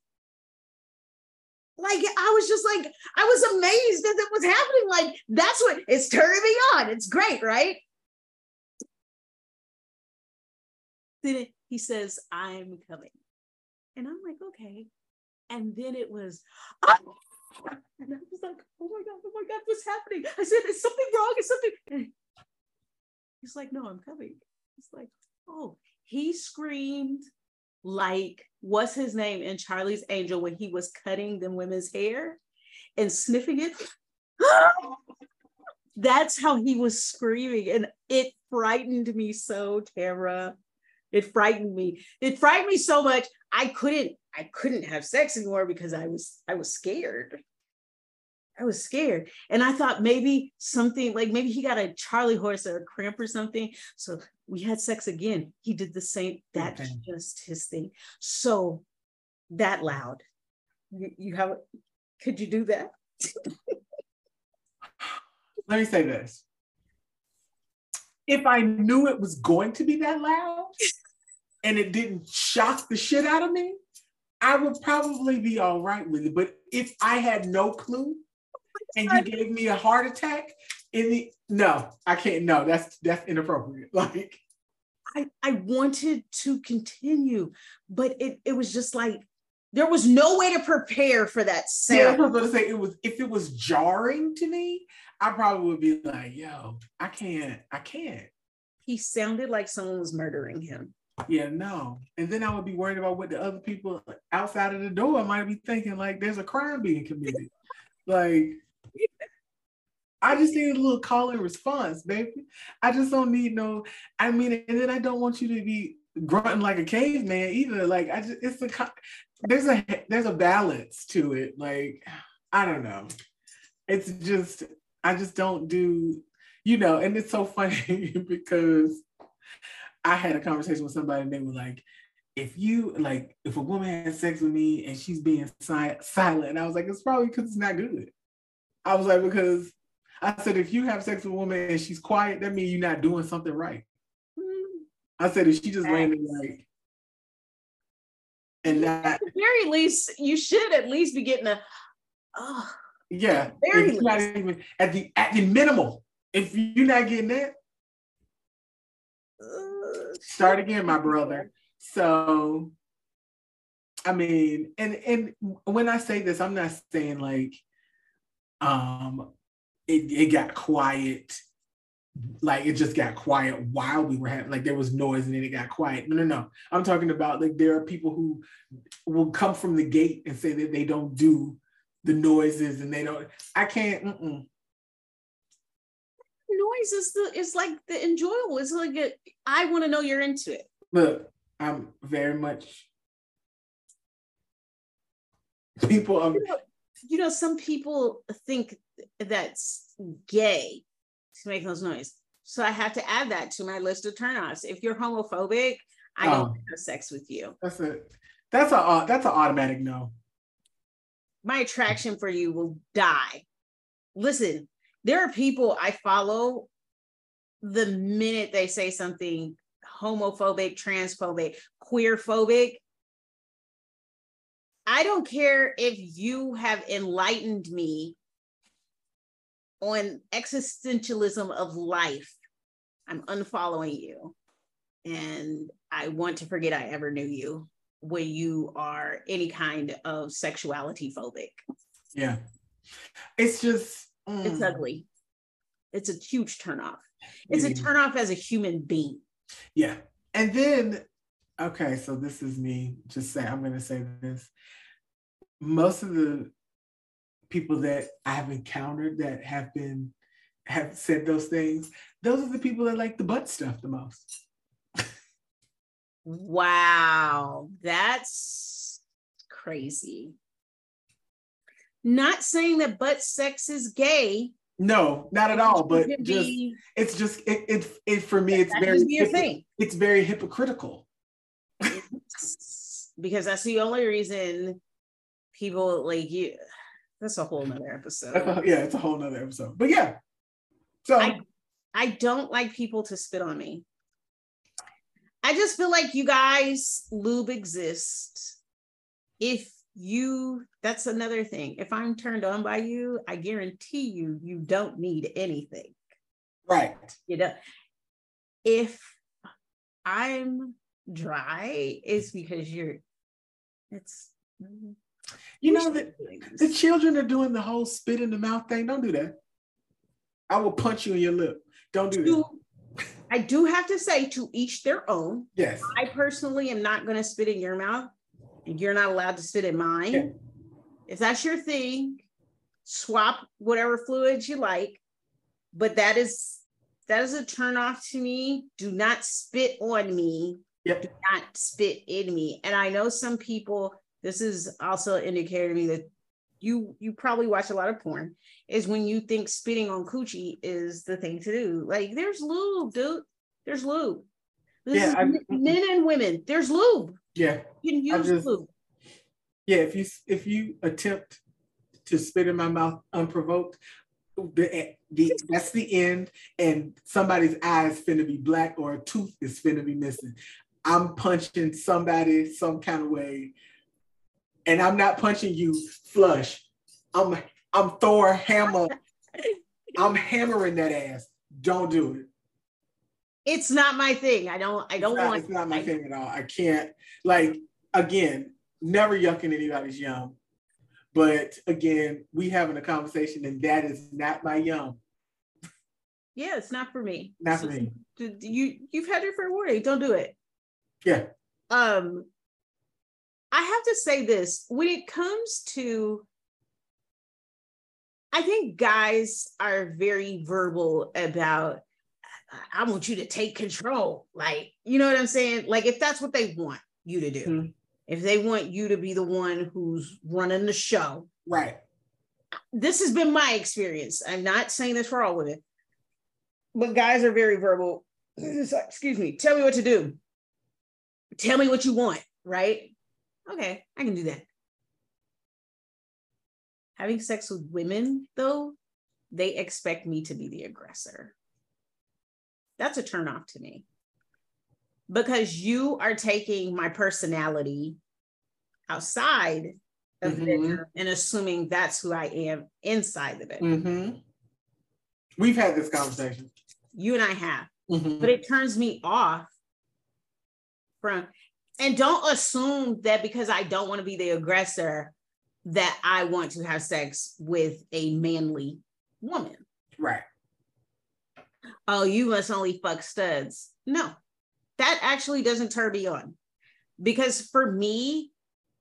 Like I was just like I was amazed that it was happening. Like that's what it's turning me on. It's great, right? Then he says, "I'm coming," and I'm like, "Okay." And then it was, ah! and I was like, "Oh my god! Oh my god! What's happening?" I said, "Is something wrong? Is something?" He's like, "No, I'm coming." He's like, "Oh." He screamed like what's his name in Charlie's Angel when he was cutting the women's hair and sniffing it. That's how he was screaming, and it frightened me so, Tara. It frightened me. It frightened me so much I couldn't I couldn't have sex anymore because I was I was scared. I was scared. And I thought maybe something like maybe he got a Charlie horse or a cramp or something. So we had sex again. He did the same. That's okay. just his thing. So that loud. You, you have, could you do that? Let me say this. If I knew it was going to be that loud and it didn't shock the shit out of me, I would probably be all right with it. But if I had no clue, and you gave me a heart attack in the no, I can't. No, that's that's inappropriate. Like I I wanted to continue, but it it was just like there was no way to prepare for that sound. Yeah, I was gonna say it was if it was jarring to me, I probably would be like, yo, I can't, I can't. He sounded like someone was murdering him. Yeah, no. And then I would be worried about what the other people outside of the door might be thinking, like there's a crime being committed. like I just need a little call and response, baby. I just don't need no. I mean, and then I don't want you to be grunting like a caveman either. Like I just, it's a there's a there's a balance to it. Like I don't know. It's just I just don't do, you know. And it's so funny because I had a conversation with somebody and they were like, if you like, if a woman has sex with me and she's being si- silent, I was like, it's probably because it's not good. I was like, because I said, if you have sex with a woman and she's quiet, that means you're not doing something right. I said, if she just landed like, and that at the very least, you should at least be getting a, oh, yeah, very not even at the at the minimal. If you're not getting that, uh, start again, my brother. So, I mean, and and when I say this, I'm not saying like um it, it got quiet. Like it just got quiet while we were having like there was noise and then it got quiet. No no no. I'm talking about like there are people who will come from the gate and say that they don't do the noises and they don't i can't mm-mm. noise is the is like the enjoyable. It's like a, i want to know you're into it. Look i'm very much people um, you know, some people think that's gay to make those noise. So I have to add that to my list of turnoffs. If you're homophobic, I don't oh. have sex with you. That's a That's a uh, that's an automatic no. My attraction for you will die. Listen, there are people I follow. The minute they say something homophobic, transphobic, queerphobic, I don't care if you have enlightened me on existentialism of life. I'm unfollowing you. And I want to forget I ever knew you when you are any kind of sexuality phobic. Yeah. It's just, mm. it's ugly. It's a huge turnoff. It's a turnoff as a human being. Yeah. And then, okay, so this is me just saying, I'm going to say this most of the people that I have encountered that have been have said those things, those are the people that like the butt stuff the most. wow, that's crazy. Not saying that butt sex is gay. No, not at all. But just be, it's just it, it, it for me it's very hypocr- it's very hypocritical. because that's the only reason people like you that's a whole nother episode. A, yeah, it's a whole nother episode. But yeah. So I, I don't like people to spit on me. I just feel like you guys lube exist. If you that's another thing. If I'm turned on by you, I guarantee you you don't need anything. Right. You know, if I'm dry, it's because you're it's mm-hmm. You know that the children are doing the whole spit in the mouth thing. Don't do that. I will punch you in your lip. Don't do that. I do have to say, to each their own. Yes. I personally am not going to spit in your mouth, and you're not allowed to spit in mine. Yeah. If that's your thing, swap whatever fluids you like. But that is that is a turn off to me. Do not spit on me. Yep. Do not spit in me. And I know some people this is also an indicator to me that you you probably watch a lot of porn is when you think spitting on coochie is the thing to do. Like there's lube dude. There's lube. This yeah, I, men and women. There's lube. Yeah. You can use just, lube. Yeah if you if you attempt to spit in my mouth unprovoked the, eh, the that's the end and somebody's eyes finna be black or a tooth is finna be missing. I'm punching somebody some kind of way and I'm not punching you flush. I'm I'm Thor hammer. I'm hammering that ass. Don't do it. It's not my thing. I don't. I don't it's not, want. It's not my I, thing at all. I can't. Like again, never yucking anybody's yum. But again, we having a conversation, and that is not my yum. Yeah, it's not for me. Not for me. You you've had your fair warning. Don't do it. Yeah. Um, I have to say this when it comes to, I think guys are very verbal about, I want you to take control. Like, you know what I'm saying? Like, if that's what they want you to do, mm-hmm. if they want you to be the one who's running the show. Right. This has been my experience. I'm not saying this for all women, but guys are very verbal. Excuse me. Tell me what to do. Tell me what you want. Right okay, I can do that. Having sex with women, though, they expect me to be the aggressor. That's a turnoff to me. Because you are taking my personality outside of mm-hmm. and assuming that's who I am inside the bedroom. Mm-hmm. We've had this conversation. You and I have. Mm-hmm. But it turns me off from and don't assume that because I don't want to be the aggressor that I want to have sex with a manly woman. Right. Oh, you must only fuck studs. No, that actually doesn't turn me on. Because for me,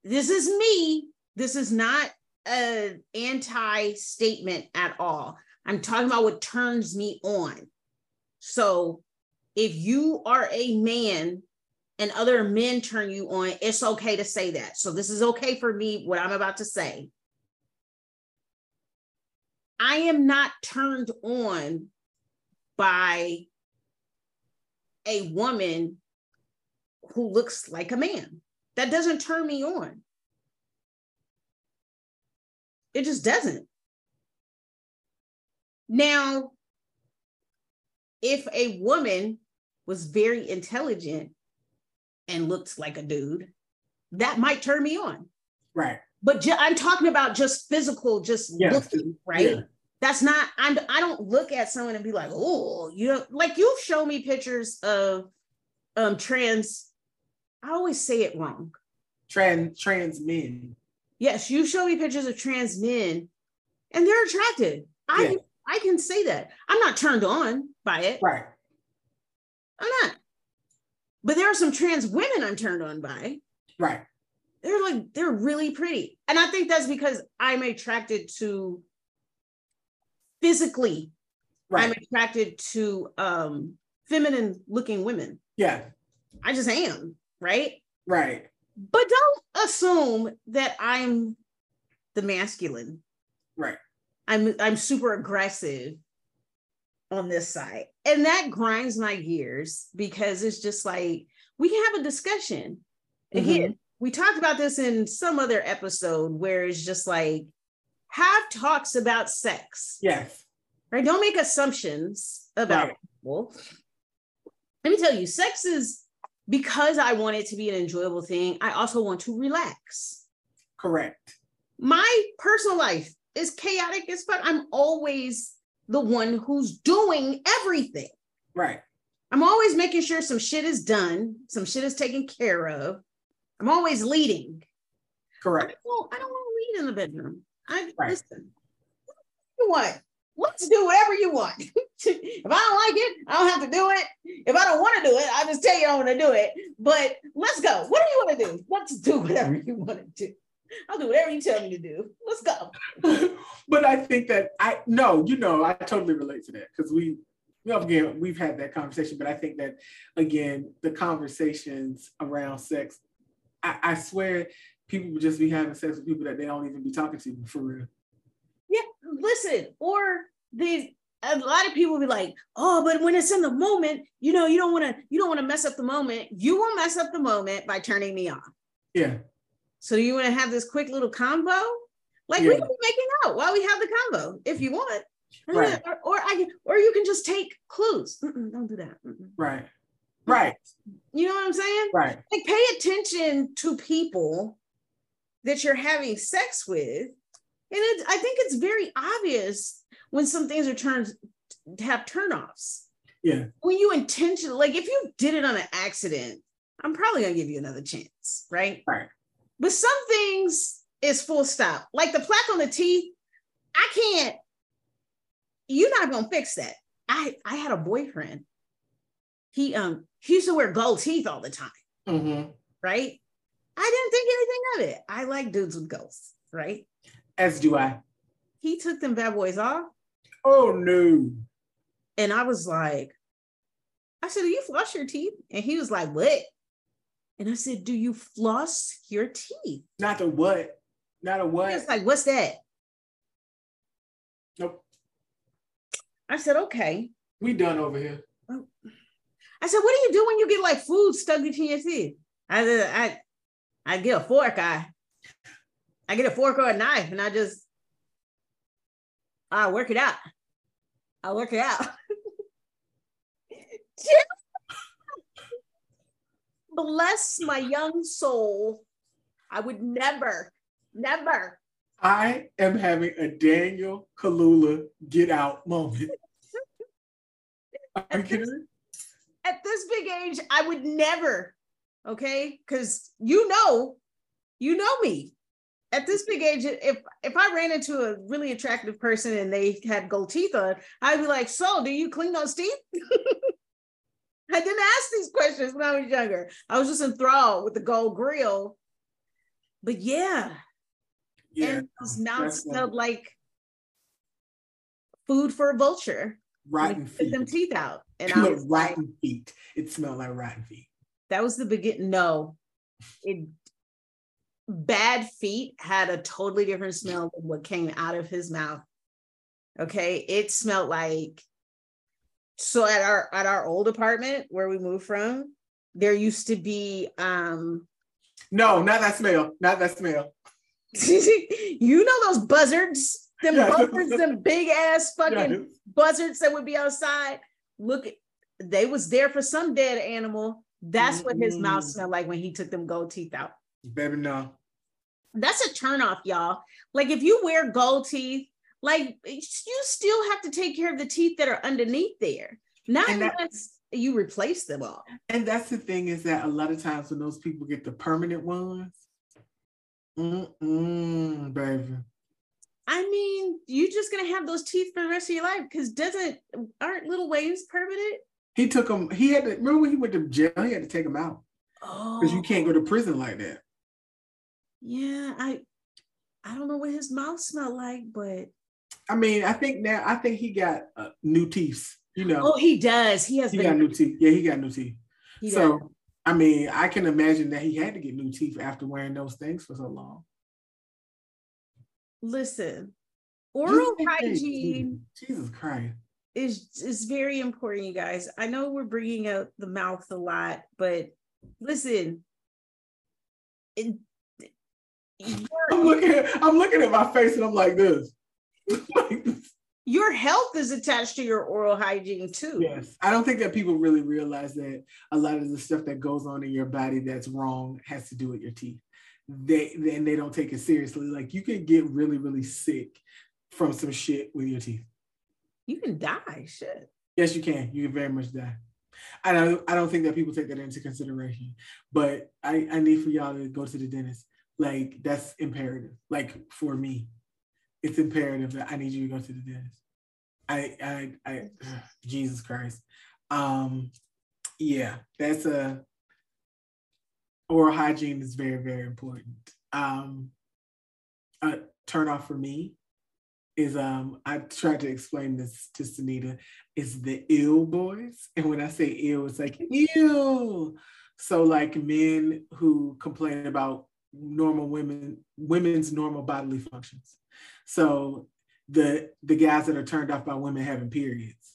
this is me. This is not an anti statement at all. I'm talking about what turns me on. So if you are a man and other men turn you on, it's okay to say that. So this is okay for me, what I'm about to say. I am not turned on by a woman who looks like a man. That doesn't turn me on. It just doesn't. Now, if a woman was very intelligent and looked like a dude, that might turn me on. Right. But ju- I'm talking about just physical, just yeah. looking, right? Yeah. That's not, I'm, I don't look at someone and be like, oh, you know, like you've shown me pictures of um trans, I always say it wrong. Trans, trans men. Yes, you show me pictures of trans men and they're attracted. I, yeah. I can say that. I'm not turned on by it. Right. I'm not. But there are some trans women I'm turned on by. Right. they're like they're really pretty. And I think that's because I'm attracted to physically. Right. I'm attracted to um feminine looking women. Yeah. I just am, right? Right. But don't assume that I'm the masculine. Right. I'm I'm super aggressive on this side. And that grinds my gears because it's just like we can have a discussion. Mm-hmm. We talked about this in some other episode where it's just like have talks about sex. Yes. Right. Don't make assumptions about right. people. Let me tell you, sex is because I want it to be an enjoyable thing. I also want to relax. Correct. My personal life is chaotic as fuck. I'm always the one who's doing everything. Right. I'm always making sure some shit is done, some shit is taken care of. I'm always leading. Correct. I don't, I don't want to lead in the bedroom. I right. listen. You what? Let's do whatever you want. if I don't like it, I don't have to do it. If I don't want to do it, I'll just tell you I want to do it. But let's go. What do you want to do? Let's do whatever you want to do. I'll do whatever you tell me to do. Let's go. but I think that I no, you know, I totally relate to that because we again we've had that conversation, but I think that again the conversations around sex, I, I swear people would just be having sex with people that they don't even be talking to for real. Yeah, listen, or the a lot of people be like, oh, but when it's in the moment, you know, you don't want to, you don't want to mess up the moment. You will mess up the moment by turning me on. Yeah. So you want to have this quick little combo? Like yeah. we can be making out while we have the combo if you want. Right. Or, or I can, or you can just take clues. Mm-mm, don't do that. Mm-mm. Right. Right. You know what I'm saying? Right. Like pay attention to people that you're having sex with. And it, I think it's very obvious when some things are turned to have turnoffs. Yeah. When you intentionally, like if you did it on an accident, I'm probably gonna give you another chance, right? Right. But some things is full stop. Like the plaque on the teeth, I can't, you're not gonna fix that. I I had a boyfriend. He um he used to wear gold teeth all the time. Mm-hmm. Right? I didn't think anything of it. I like dudes with ghosts, right? As do I. He took them bad boys off. Oh no. And I was like, I said, Do you flush your teeth? And he was like, What? And I said, Do you floss your teeth? Not a what? Not a what? It's like, What's that? Nope. I said, Okay. We done over here. Oh. I said, What do you do when you get like food stuck between your teeth? I said, I, I get a fork. I, I get a fork or a knife, and I just, I work it out. I work it out. bless my young soul. I would never, never. I am having a Daniel Kaluuya get out moment. at, this, at this big age, I would never, okay? Because you know, you know me. At this big age, if if I ran into a really attractive person and they had gold teeth on, I'd be like, "So, do you clean those teeth?" I didn't ask these questions when I was younger. I was just enthralled with the gold grill. But yeah. Yeah. And now smelled like food for a vulture. Rotten feet. them teeth out. And I was rotten like, feet. It smelled like rotten feet. That was the beginning. No. It bad feet had a totally different smell than what came out of his mouth. Okay. It smelled like so at our at our old apartment where we moved from, there used to be um no, not that smell, not that smell. you know those buzzards, them yeah. buzzards, them big ass fucking yeah. buzzards that would be outside. Look, they was there for some dead animal. That's what his mouth mm. smelled like when he took them gold teeth out. Baby, no. That's a turnoff, y'all. Like if you wear gold teeth, like you still have to take care of the teeth that are underneath there. Not that, unless you replace them all. And that's the thing is that a lot of times when those people get the permanent ones, mm baby. I mean, you're just gonna have those teeth for the rest of your life because doesn't aren't little waves permanent? He took them. He had to remember when he went to jail. He had to take them out because oh. you can't go to prison like that. Yeah, I I don't know what his mouth smelled like, but I mean, I think now I think he got uh, new teeth. You know. Oh, he does. He has. He got new teeth. Yeah, he got new teeth. He so does. I mean, I can imagine that he had to get new teeth after wearing those things for so long. Listen, oral hygiene. Jesus Christ. Is is very important, you guys. I know we're bringing out the mouth a lot, but listen, it, I'm looking at I'm looking at my face and I'm like this. your health is attached to your oral hygiene too. Yes. I don't think that people really realize that a lot of the stuff that goes on in your body that's wrong has to do with your teeth. They and they don't take it seriously. Like you can get really, really sick from some shit with your teeth. You can die, shit. Yes, you can. You can very much die. I don't I don't think that people take that into consideration. But I, I need for y'all to go to the dentist. Like that's imperative. Like for me, it's imperative that I need you to go to the dentist. I, I, I, Jesus Christ. Um, yeah, that's a oral hygiene is very, very important. Um, a turn off for me is um I tried to explain this to Sunita is the ill boys. And when I say ill, it's like ew. So like men who complain about normal women, women's normal bodily functions. So the the guys that are turned off by women having periods.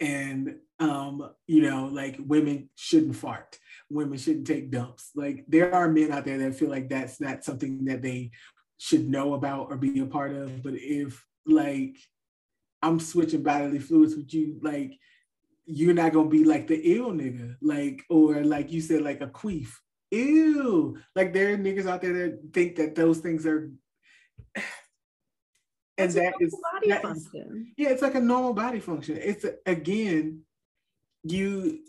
And um, you know, like women shouldn't fart, women shouldn't take dumps. Like there are men out there that feel like that's not something that they should know about or be a part of. But if like I'm switching bodily fluids with you, like you're not gonna be like the ill nigga, like or like you said, like a queef. Ew. Like there are niggas out there that think that those things are and that is, that is, yeah, it's like a normal body function. It's again, you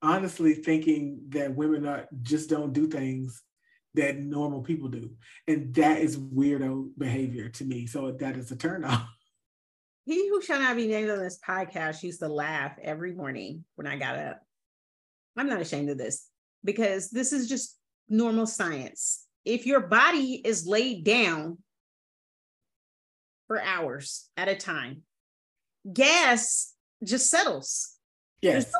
honestly thinking that women are just don't do things that normal people do, and that is weirdo behavior to me. So that is a turn off. He who shall not be named on this podcast used to laugh every morning when I got up. I'm not ashamed of this because this is just normal science. If your body is laid down for hours at a time, gas just settles. Yes.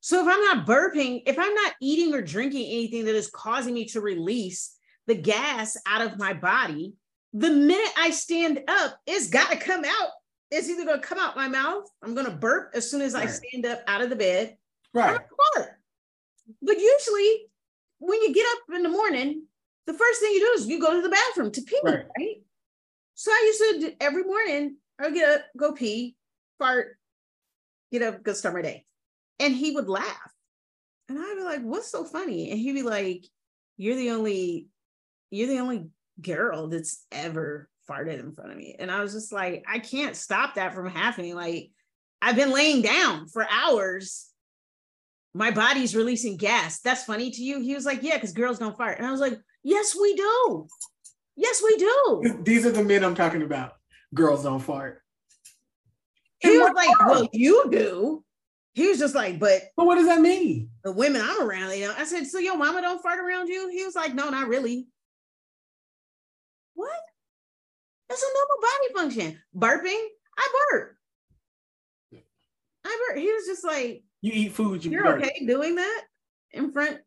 So if I'm not burping, if I'm not eating or drinking anything that is causing me to release the gas out of my body, the minute I stand up, it's got to come out it's either going to come out my mouth. I'm going to burp as soon as right. I stand up out of the bed. Right. But usually, when you get up in the morning, the first thing you do is you go to the bathroom to pee, right? right? So I used to every morning. I would get up, go pee, fart, get up, go start my day, and he would laugh, and I'd be like, "What's so funny?" And he'd be like, "You're the only, you're the only girl that's ever farted in front of me. And I was just like, I can't stop that from happening. Like, I've been laying down for hours. My body's releasing gas. That's funny to you. He was like, Yeah, because girls don't fart. And I was like, Yes, we do. Yes, we do. These are the men I'm talking about. Girls don't fart. He and was like, Well, you do. He was just like, but but what does that mean? The women I'm around, you know. I said, so your mama don't fart around you? He was like, no, not really. What? That's a normal body function. Burping, I burp. I burp. He was just like, "You eat food, you are okay doing that in front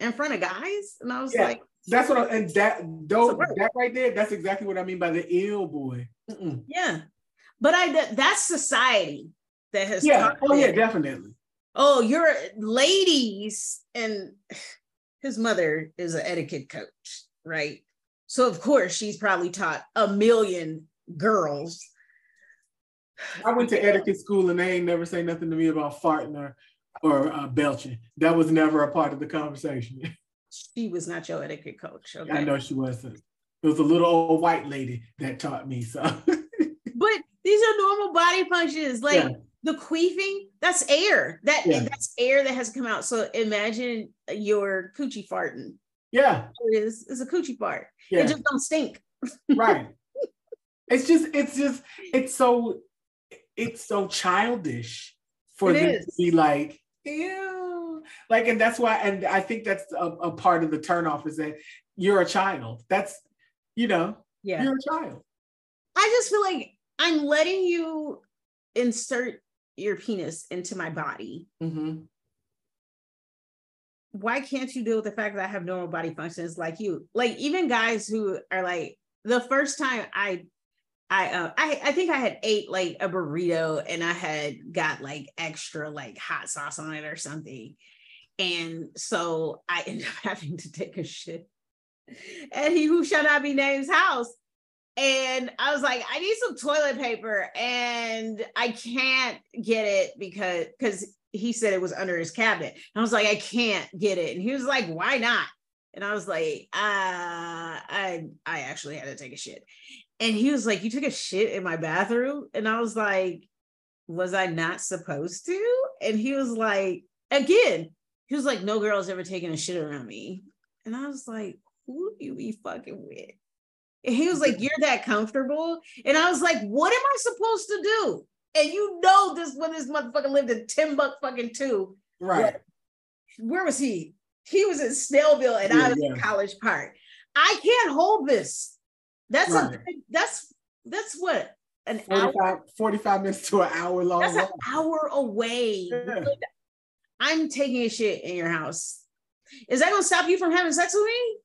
in front of guys," and I was yeah, like, "That's what." I, and that though that right there, that's exactly what I mean by the ill boy. Mm-mm. Yeah, but I that's society that has. Yeah. Oh yeah, definitely. Oh, you're ladies, and his mother is an etiquette coach, right? So of course she's probably taught a million girls. I went to etiquette school and they ain't never say nothing to me about farting or or uh, belching. That was never a part of the conversation. She was not your etiquette coach. Okay? I know she wasn't. It was a little old white lady that taught me. So, but these are normal body functions. Like yeah. the queefing, that's air. That yeah. that's air that has come out. So imagine your coochie farting. Yeah. It is. It's a coochie fart. Yeah. It just don't stink. right. It's just, it's just, it's so, it's so childish for it them is. to be like, ew. Like, and that's why, and I think that's a, a part of the turnoff is that you're a child. That's You know, yeah, you're a child. I just feel like I'm letting you insert your penis into my body. Mm-hmm. Why can't you deal with the fact that I have normal body functions like you? Like even guys who are like the first time I I uh, I I think I had ate like a burrito and I had got like extra like hot sauce on it or something. And so I ended up having to take a shit at he who shall not be named's house. And I was like, I need some toilet paper and I can't get it because because he said it was under his cabinet. And I was like, I can't get it. And he was like, why not? And I was like, uh, I I actually had to take a shit. And he was like, You took a shit in my bathroom? And I was like, Was I not supposed to? And he was like, Again, he was like, No girl's ever taken a shit around me. And I was like, Who do you be fucking with? And he was like, You're that comfortable. And I was like, What am I supposed to do? And you know this when this motherfucker lived in Timbuk fucking two. Right. Where, where was he? He was in Snellville and yeah, I was yeah. in College Park. I can't hold this. That's right. a that's that's what an 45, hour 45 minutes to an hour long. That's an hour away. Yeah. I'm taking a shit in your house. Is that gonna stop you from having sex with me?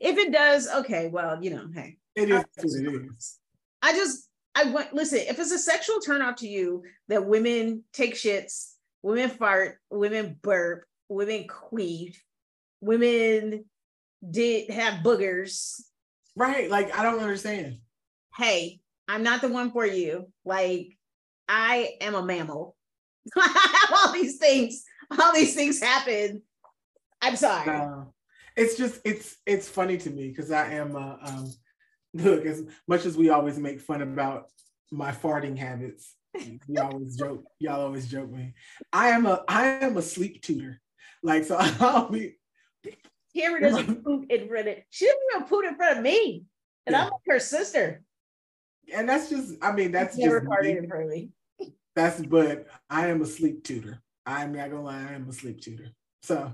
If it does, okay, well, you know, hey. It is it is. I just I want listen, if it's a sexual turn off to you that women take shits, women fart, women burp, women queef, women did have boogers, Right. Like I don't understand. Hey, I'm not the one for you. Like I am a mammal. all these things, all these things happen. I'm sorry. Uh, it's just it's it's funny to me because I am uh, um look as much as we always make fun about my farting habits. We always joke, y'all always joke me. I am a I am a sleep tutor. Like so I'll be Cameron doesn't poop in front of she doesn't even poop in front of me. And yeah. I'm like her sister. And that's just, I mean, that's never just farted in front of me. That's but I am a sleep tutor. I'm not gonna lie, I am a sleep tutor. So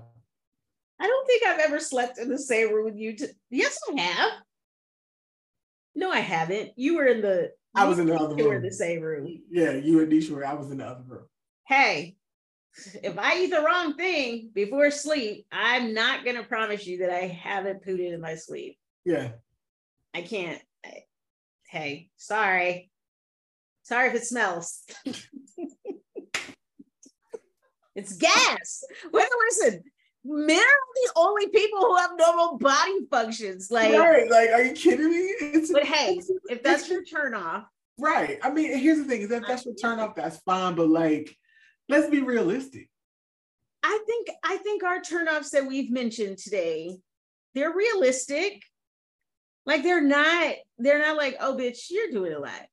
I don't think I've ever slept in the same room with you. To, yes, I have. No, I haven't. You were in the. I was in the other room. You were in the same room. Yeah, you and Nisha were. I was in the other room. Hey, if I eat the wrong thing before sleep, I'm not gonna promise you that I haven't pooted in my sleep. Yeah. I can't. I, hey, sorry. Sorry if it smells. it's gas. Wait, listen. Men are the only people who have normal body functions. Like, right? Like, are you kidding me? It's, but hey, if that's your turn off, right? I mean, here's the thing: is if that's your turn off, that's fine. But like, let's be realistic. I think I think our turnoffs that we've mentioned today, they're realistic. Like they're not, they're not like, oh bitch, you're doing a lot.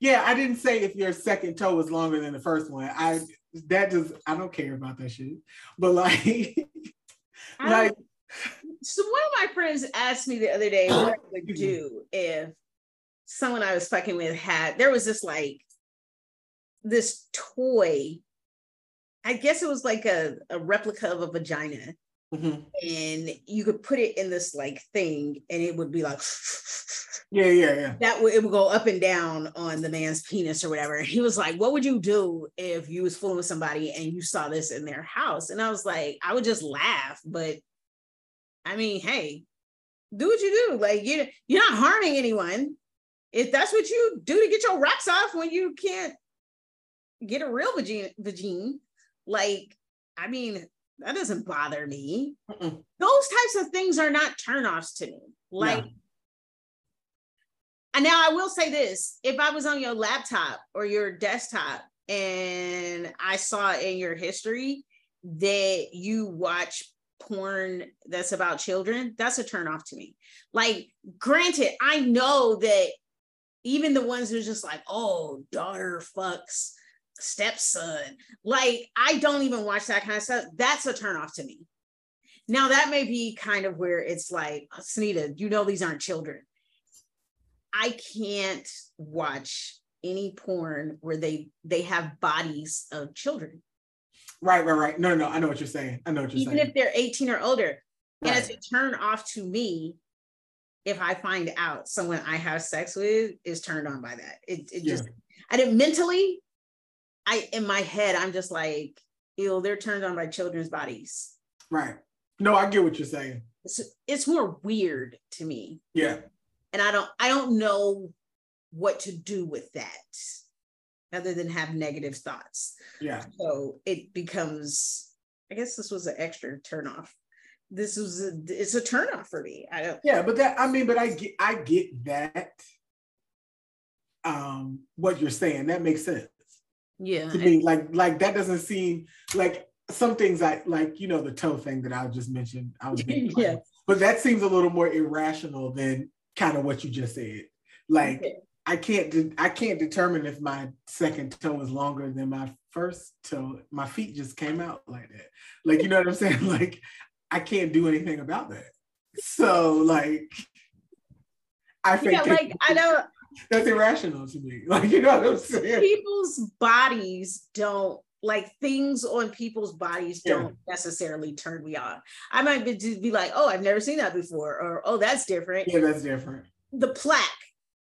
Yeah, I didn't say if your second toe was longer than the first one. I that just I don't care about that shit. But like, like so one of my friends asked me the other day what I would do if someone I was fucking with had there was this like this toy I guess it was like a, a replica of a vagina. Mm-hmm. And you could put it in this like thing, and it would be like, yeah, yeah, yeah. That would it would go up and down on the man's penis or whatever. He was like, "What would you do if you was fooling with somebody and you saw this in their house?" And I was like, "I would just laugh." But I mean, hey, do what you do. Like you, you're not harming anyone. If that's what you do to get your rocks off when you can't get a real vagina, vagina like, I mean, that doesn't bother me. Mm-mm. Those types of things are not turnoffs to me. Like, yeah. and now I will say this if I was on your laptop or your desktop and I saw in your history that you watch porn that's about children, that's a turnoff to me. Like, granted, I know that even the ones who's just like, oh, daughter fucks stepson. Like, I don't even watch that kind of stuff. That's a turnoff to me. Now, that may be kind of where it's like, Sunita, you know, these aren't children. I can't watch any porn where they they have bodies of children. Right, right, right. No, no, I know what you're saying. I know what you're Even saying. Even if they're 18 or older. Right. And it's a turn off to me if I find out someone I have sex with is turned on by that. It, it yeah. just, I didn't mentally, I, in my head, I'm just like, ew, they're turned on by children's bodies. Right. No, I get what you're saying. It's, it's more weird to me. Yeah. And I don't, I don't know what to do with that other than have negative thoughts. Yeah. So it becomes, I guess this was an extra turnoff. This was a, it's a turnoff for me. I don't. Yeah, but that I mean, but I get I get that. Um, what you're saying that makes sense. Yeah. To me, like like that doesn't seem like some things I like. You know, the toe thing that I just mentioned. I was yeah. But that seems a little more irrational than kind of what you just said. Like. Okay I can't de- I can't determine if my second toe is longer than my first toe. My feet just came out like that. Like you know what I'm saying? Like I can't do anything about that. So like I think yeah, like I know that's irrational to me. Like you know what I'm saying? People's bodies don't like things on people's bodies don't necessarily turn me on. I might be, be like, oh, I've never seen that before, or oh, that's different. Yeah, that's different. The plaque.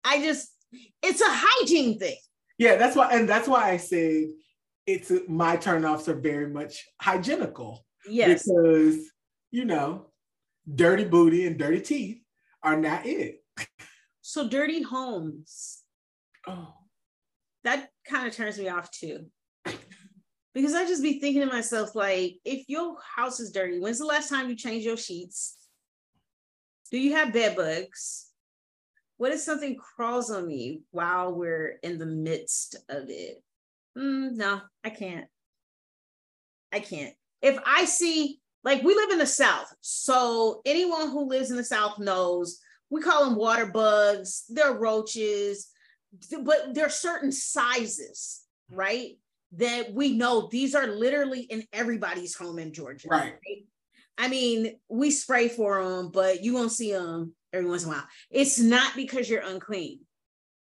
I just it's a hygiene thing. Yeah, that's why, and that's why I said it's my turnoffs are very much hygienical. Yes, because you know, dirty booty and dirty teeth are not it. So dirty homes. Oh, that kind of turns me off too. Because I just be thinking to myself, like, if your house is dirty, when's the last time you changed your sheets? Do you have bed bugs? What if something crawls on me while we're in the midst of it? Mm, no, I can't. I can't. If I see, like, we live in the South. So anyone who lives in the South knows we call them water bugs, they're roaches, but there are certain sizes, right? That we know these are literally in everybody's home in Georgia. Right. right? I mean, we spray for them, but you won't see them every once in a while. It's not because you're unclean.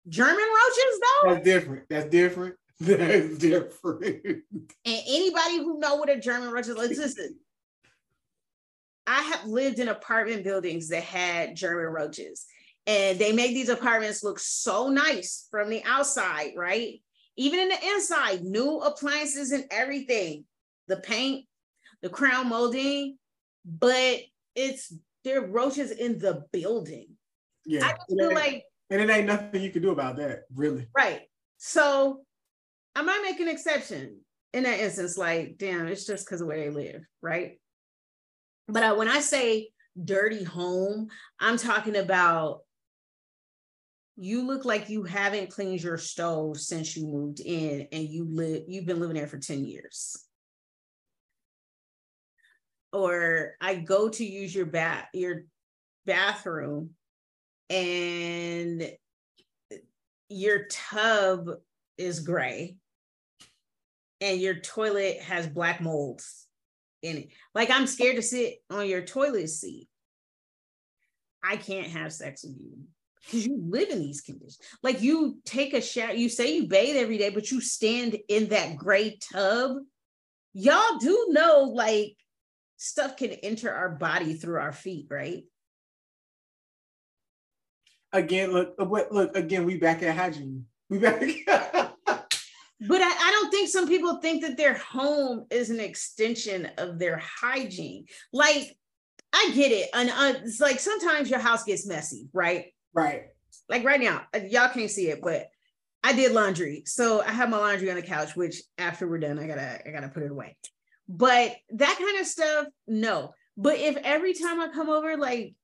German roaches, though. That's different. That's different. That's different. And anybody who know what a German roach is, listen. I have lived in apartment buildings that had German roaches, and they make these apartments look so nice from the outside, right? Even in the inside, new appliances and everything, the paint, the crown molding, but it's there are roaches in the building. Yeah. I feel like and it ain't nothing you can do about that, really. Right. So I might make an exception in that instance, like, damn, it's just because of where they live, right? But I, when I say dirty home, I'm talking about you look like you haven't cleaned your stove since you moved in and you live you've been living there for 10 years. Or I go to use your bath your bathroom and your tub is gray and your toilet has black molds in it. Like I'm scared to sit on your toilet seat. I can't have sex with you because you live in these conditions. Like you take a shower, you say you bathe every day, but you stand in that gray tub. Y'all do know, like stuff can enter our body through our feet, right? Again, look, uh, look, again, we back at hygiene. We back. but I, I, don't think some people think that their home is an extension of their hygiene. Like, I get it. And uh, it's like sometimes your house gets messy, right? Right. Like right now, uh, y'all can't see it, but I did laundry. So I have my laundry on the couch, which after we're done, I gotta I gotta put it away. But that kind of stuff, no. But if every time I come over, like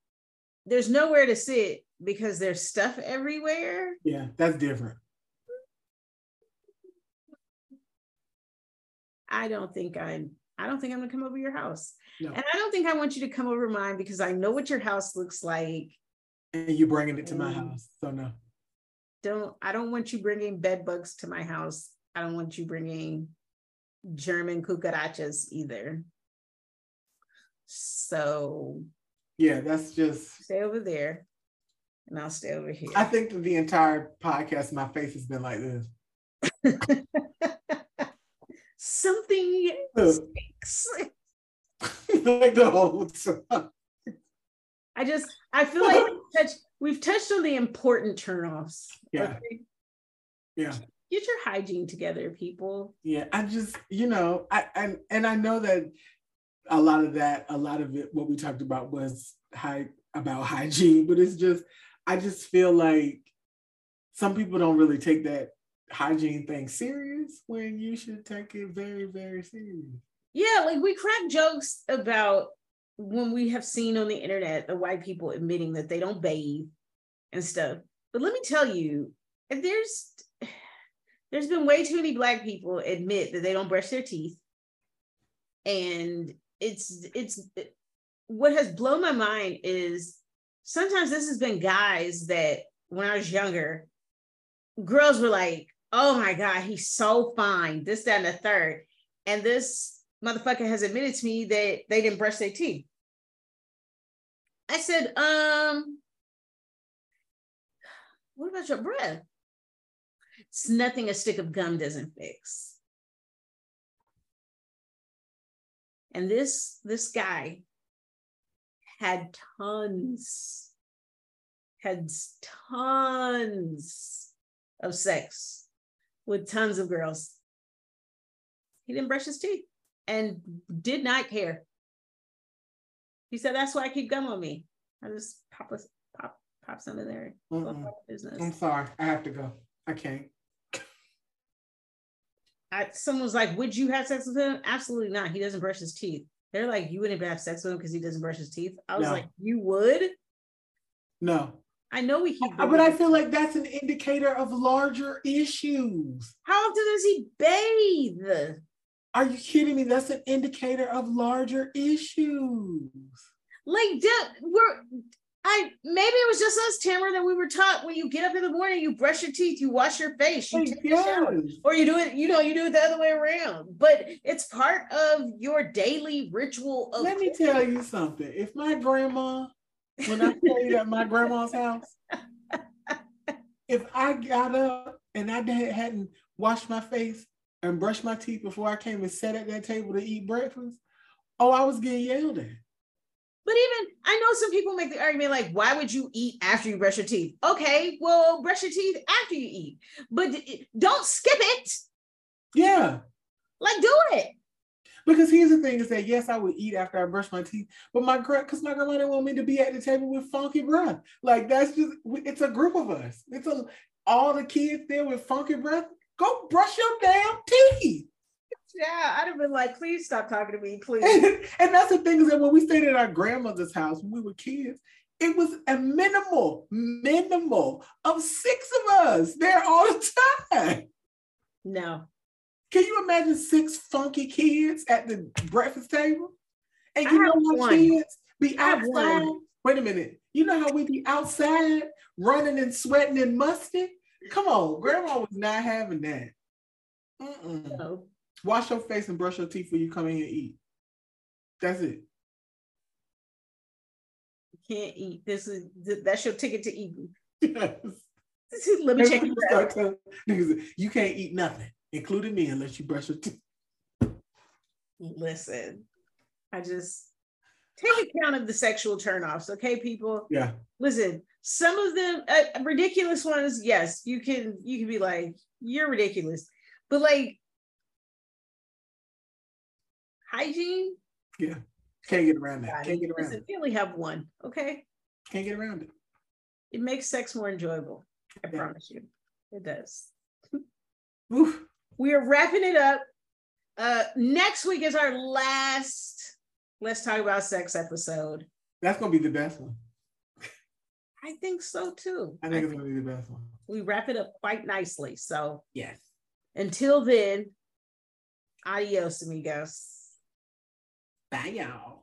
there's nowhere to sit because there's stuff everywhere. Yeah, that's different. I don't think I'm I don't think I'm gonna come over your house. No. And I don't think I want you to come over mine because I know what your house looks like. And you bringing it to my house. So no. Don't I don't want you bringing bed bugs to my house. I don't want you bringing German cucarachas either. So yeah, that's just stay over there and I'll stay over here. I think the entire podcast, my face has been like this. Something stinks. like the whole time. I just I feel like touched, we've touched on the important turnoffs. Yeah. Okay? Yeah. Get your hygiene together, people. Yeah, I just, you know, I, I and I know that a lot of that, a lot of it, what we talked about was high about hygiene, but it's just, I just feel like some people don't really take that hygiene thing serious when you should take it very, very serious. Yeah, like we crack jokes about when we have seen on the internet the white people admitting that they don't bathe and stuff. But let me tell you, if there's there's been way too many black people admit that they don't brush their teeth. And it's it's what has blown my mind is sometimes this has been guys that when I was younger, girls were like, oh my God, he's so fine, this, that, and the third. And this motherfucker has admitted to me that they didn't brush their teeth. I said, um, what about your breath? It's nothing a stick of gum doesn't fix. And this this guy had tons, had tons of sex with tons of girls. He didn't brush his teeth and did not care. He said, "That's why I keep gum on me. I just pop a, pop pop some in there. Business." I'm sorry, I have to go. I can't. I, someone was like, "Would you have sex with him?" Absolutely not. He doesn't brush his teeth. They're like, "You wouldn't have sex with him because he doesn't brush his teeth." I was no. like, "You would?" No. I know we keep, uh, but I feel like that's an indicator of larger issues. How often does he bathe? Are you kidding me? That's an indicator of larger issues. Like, we're I maybe it was just us, Tamara, that we were taught when you get up in the morning, you brush your teeth, you wash your face, you take yes. a shower, or you do it, you know, you do it the other way around. But it's part of your daily ritual. Of Let me tell you something. If my grandma, when I stayed at my grandma's house, if I got up and I hadn't washed my face and brushed my teeth before I came and sat at that table to eat breakfast, oh, I was getting yelled at. But even I know some people make the argument like, why would you eat after you brush your teeth? Okay, well, brush your teeth after you eat, but don't skip it. Yeah. Like, do it. Because here's the thing is that yes, I would eat after I brush my teeth, but my girl, because my grandma didn't want me to be at the table with funky breath. Like that's just it's a group of us. It's a all the kids there with funky breath. Go brush your damn teeth. Yeah, I'd have been like, please stop talking to me, please. And, and that's the thing is that when we stayed at our grandmother's house when we were kids, it was a minimal, minimal of six of us there all the time. No. Can you imagine six funky kids at the breakfast table? And you know how kids be outside? Wait a minute. You know how we be outside running and sweating and musty? Come on, grandma was not having that. No. Wash your face and brush your teeth when you come in here and eat. That's it. You can't eat. This is that's your ticket to eating. Yes. Let me check you You can't eat nothing, including me, unless you brush your teeth. Listen, I just take account of the sexual turnoffs, okay, people? Yeah. Listen, some of them uh, ridiculous ones, yes, you can you can be like, you're ridiculous. But like hygiene. Yeah. Can't get around that. Can't get around it. We only have one. Okay. Can't get around it. It makes sex more enjoyable. I yeah. promise you. It does. Oof. We are wrapping it up. Uh next week is our last let's talk about sex episode. That's gonna be the best one. I think so too. I think I it's think gonna be the best one. We wrap it up quite nicely. So yes. Until then, adios, amigos. Bye, y'all.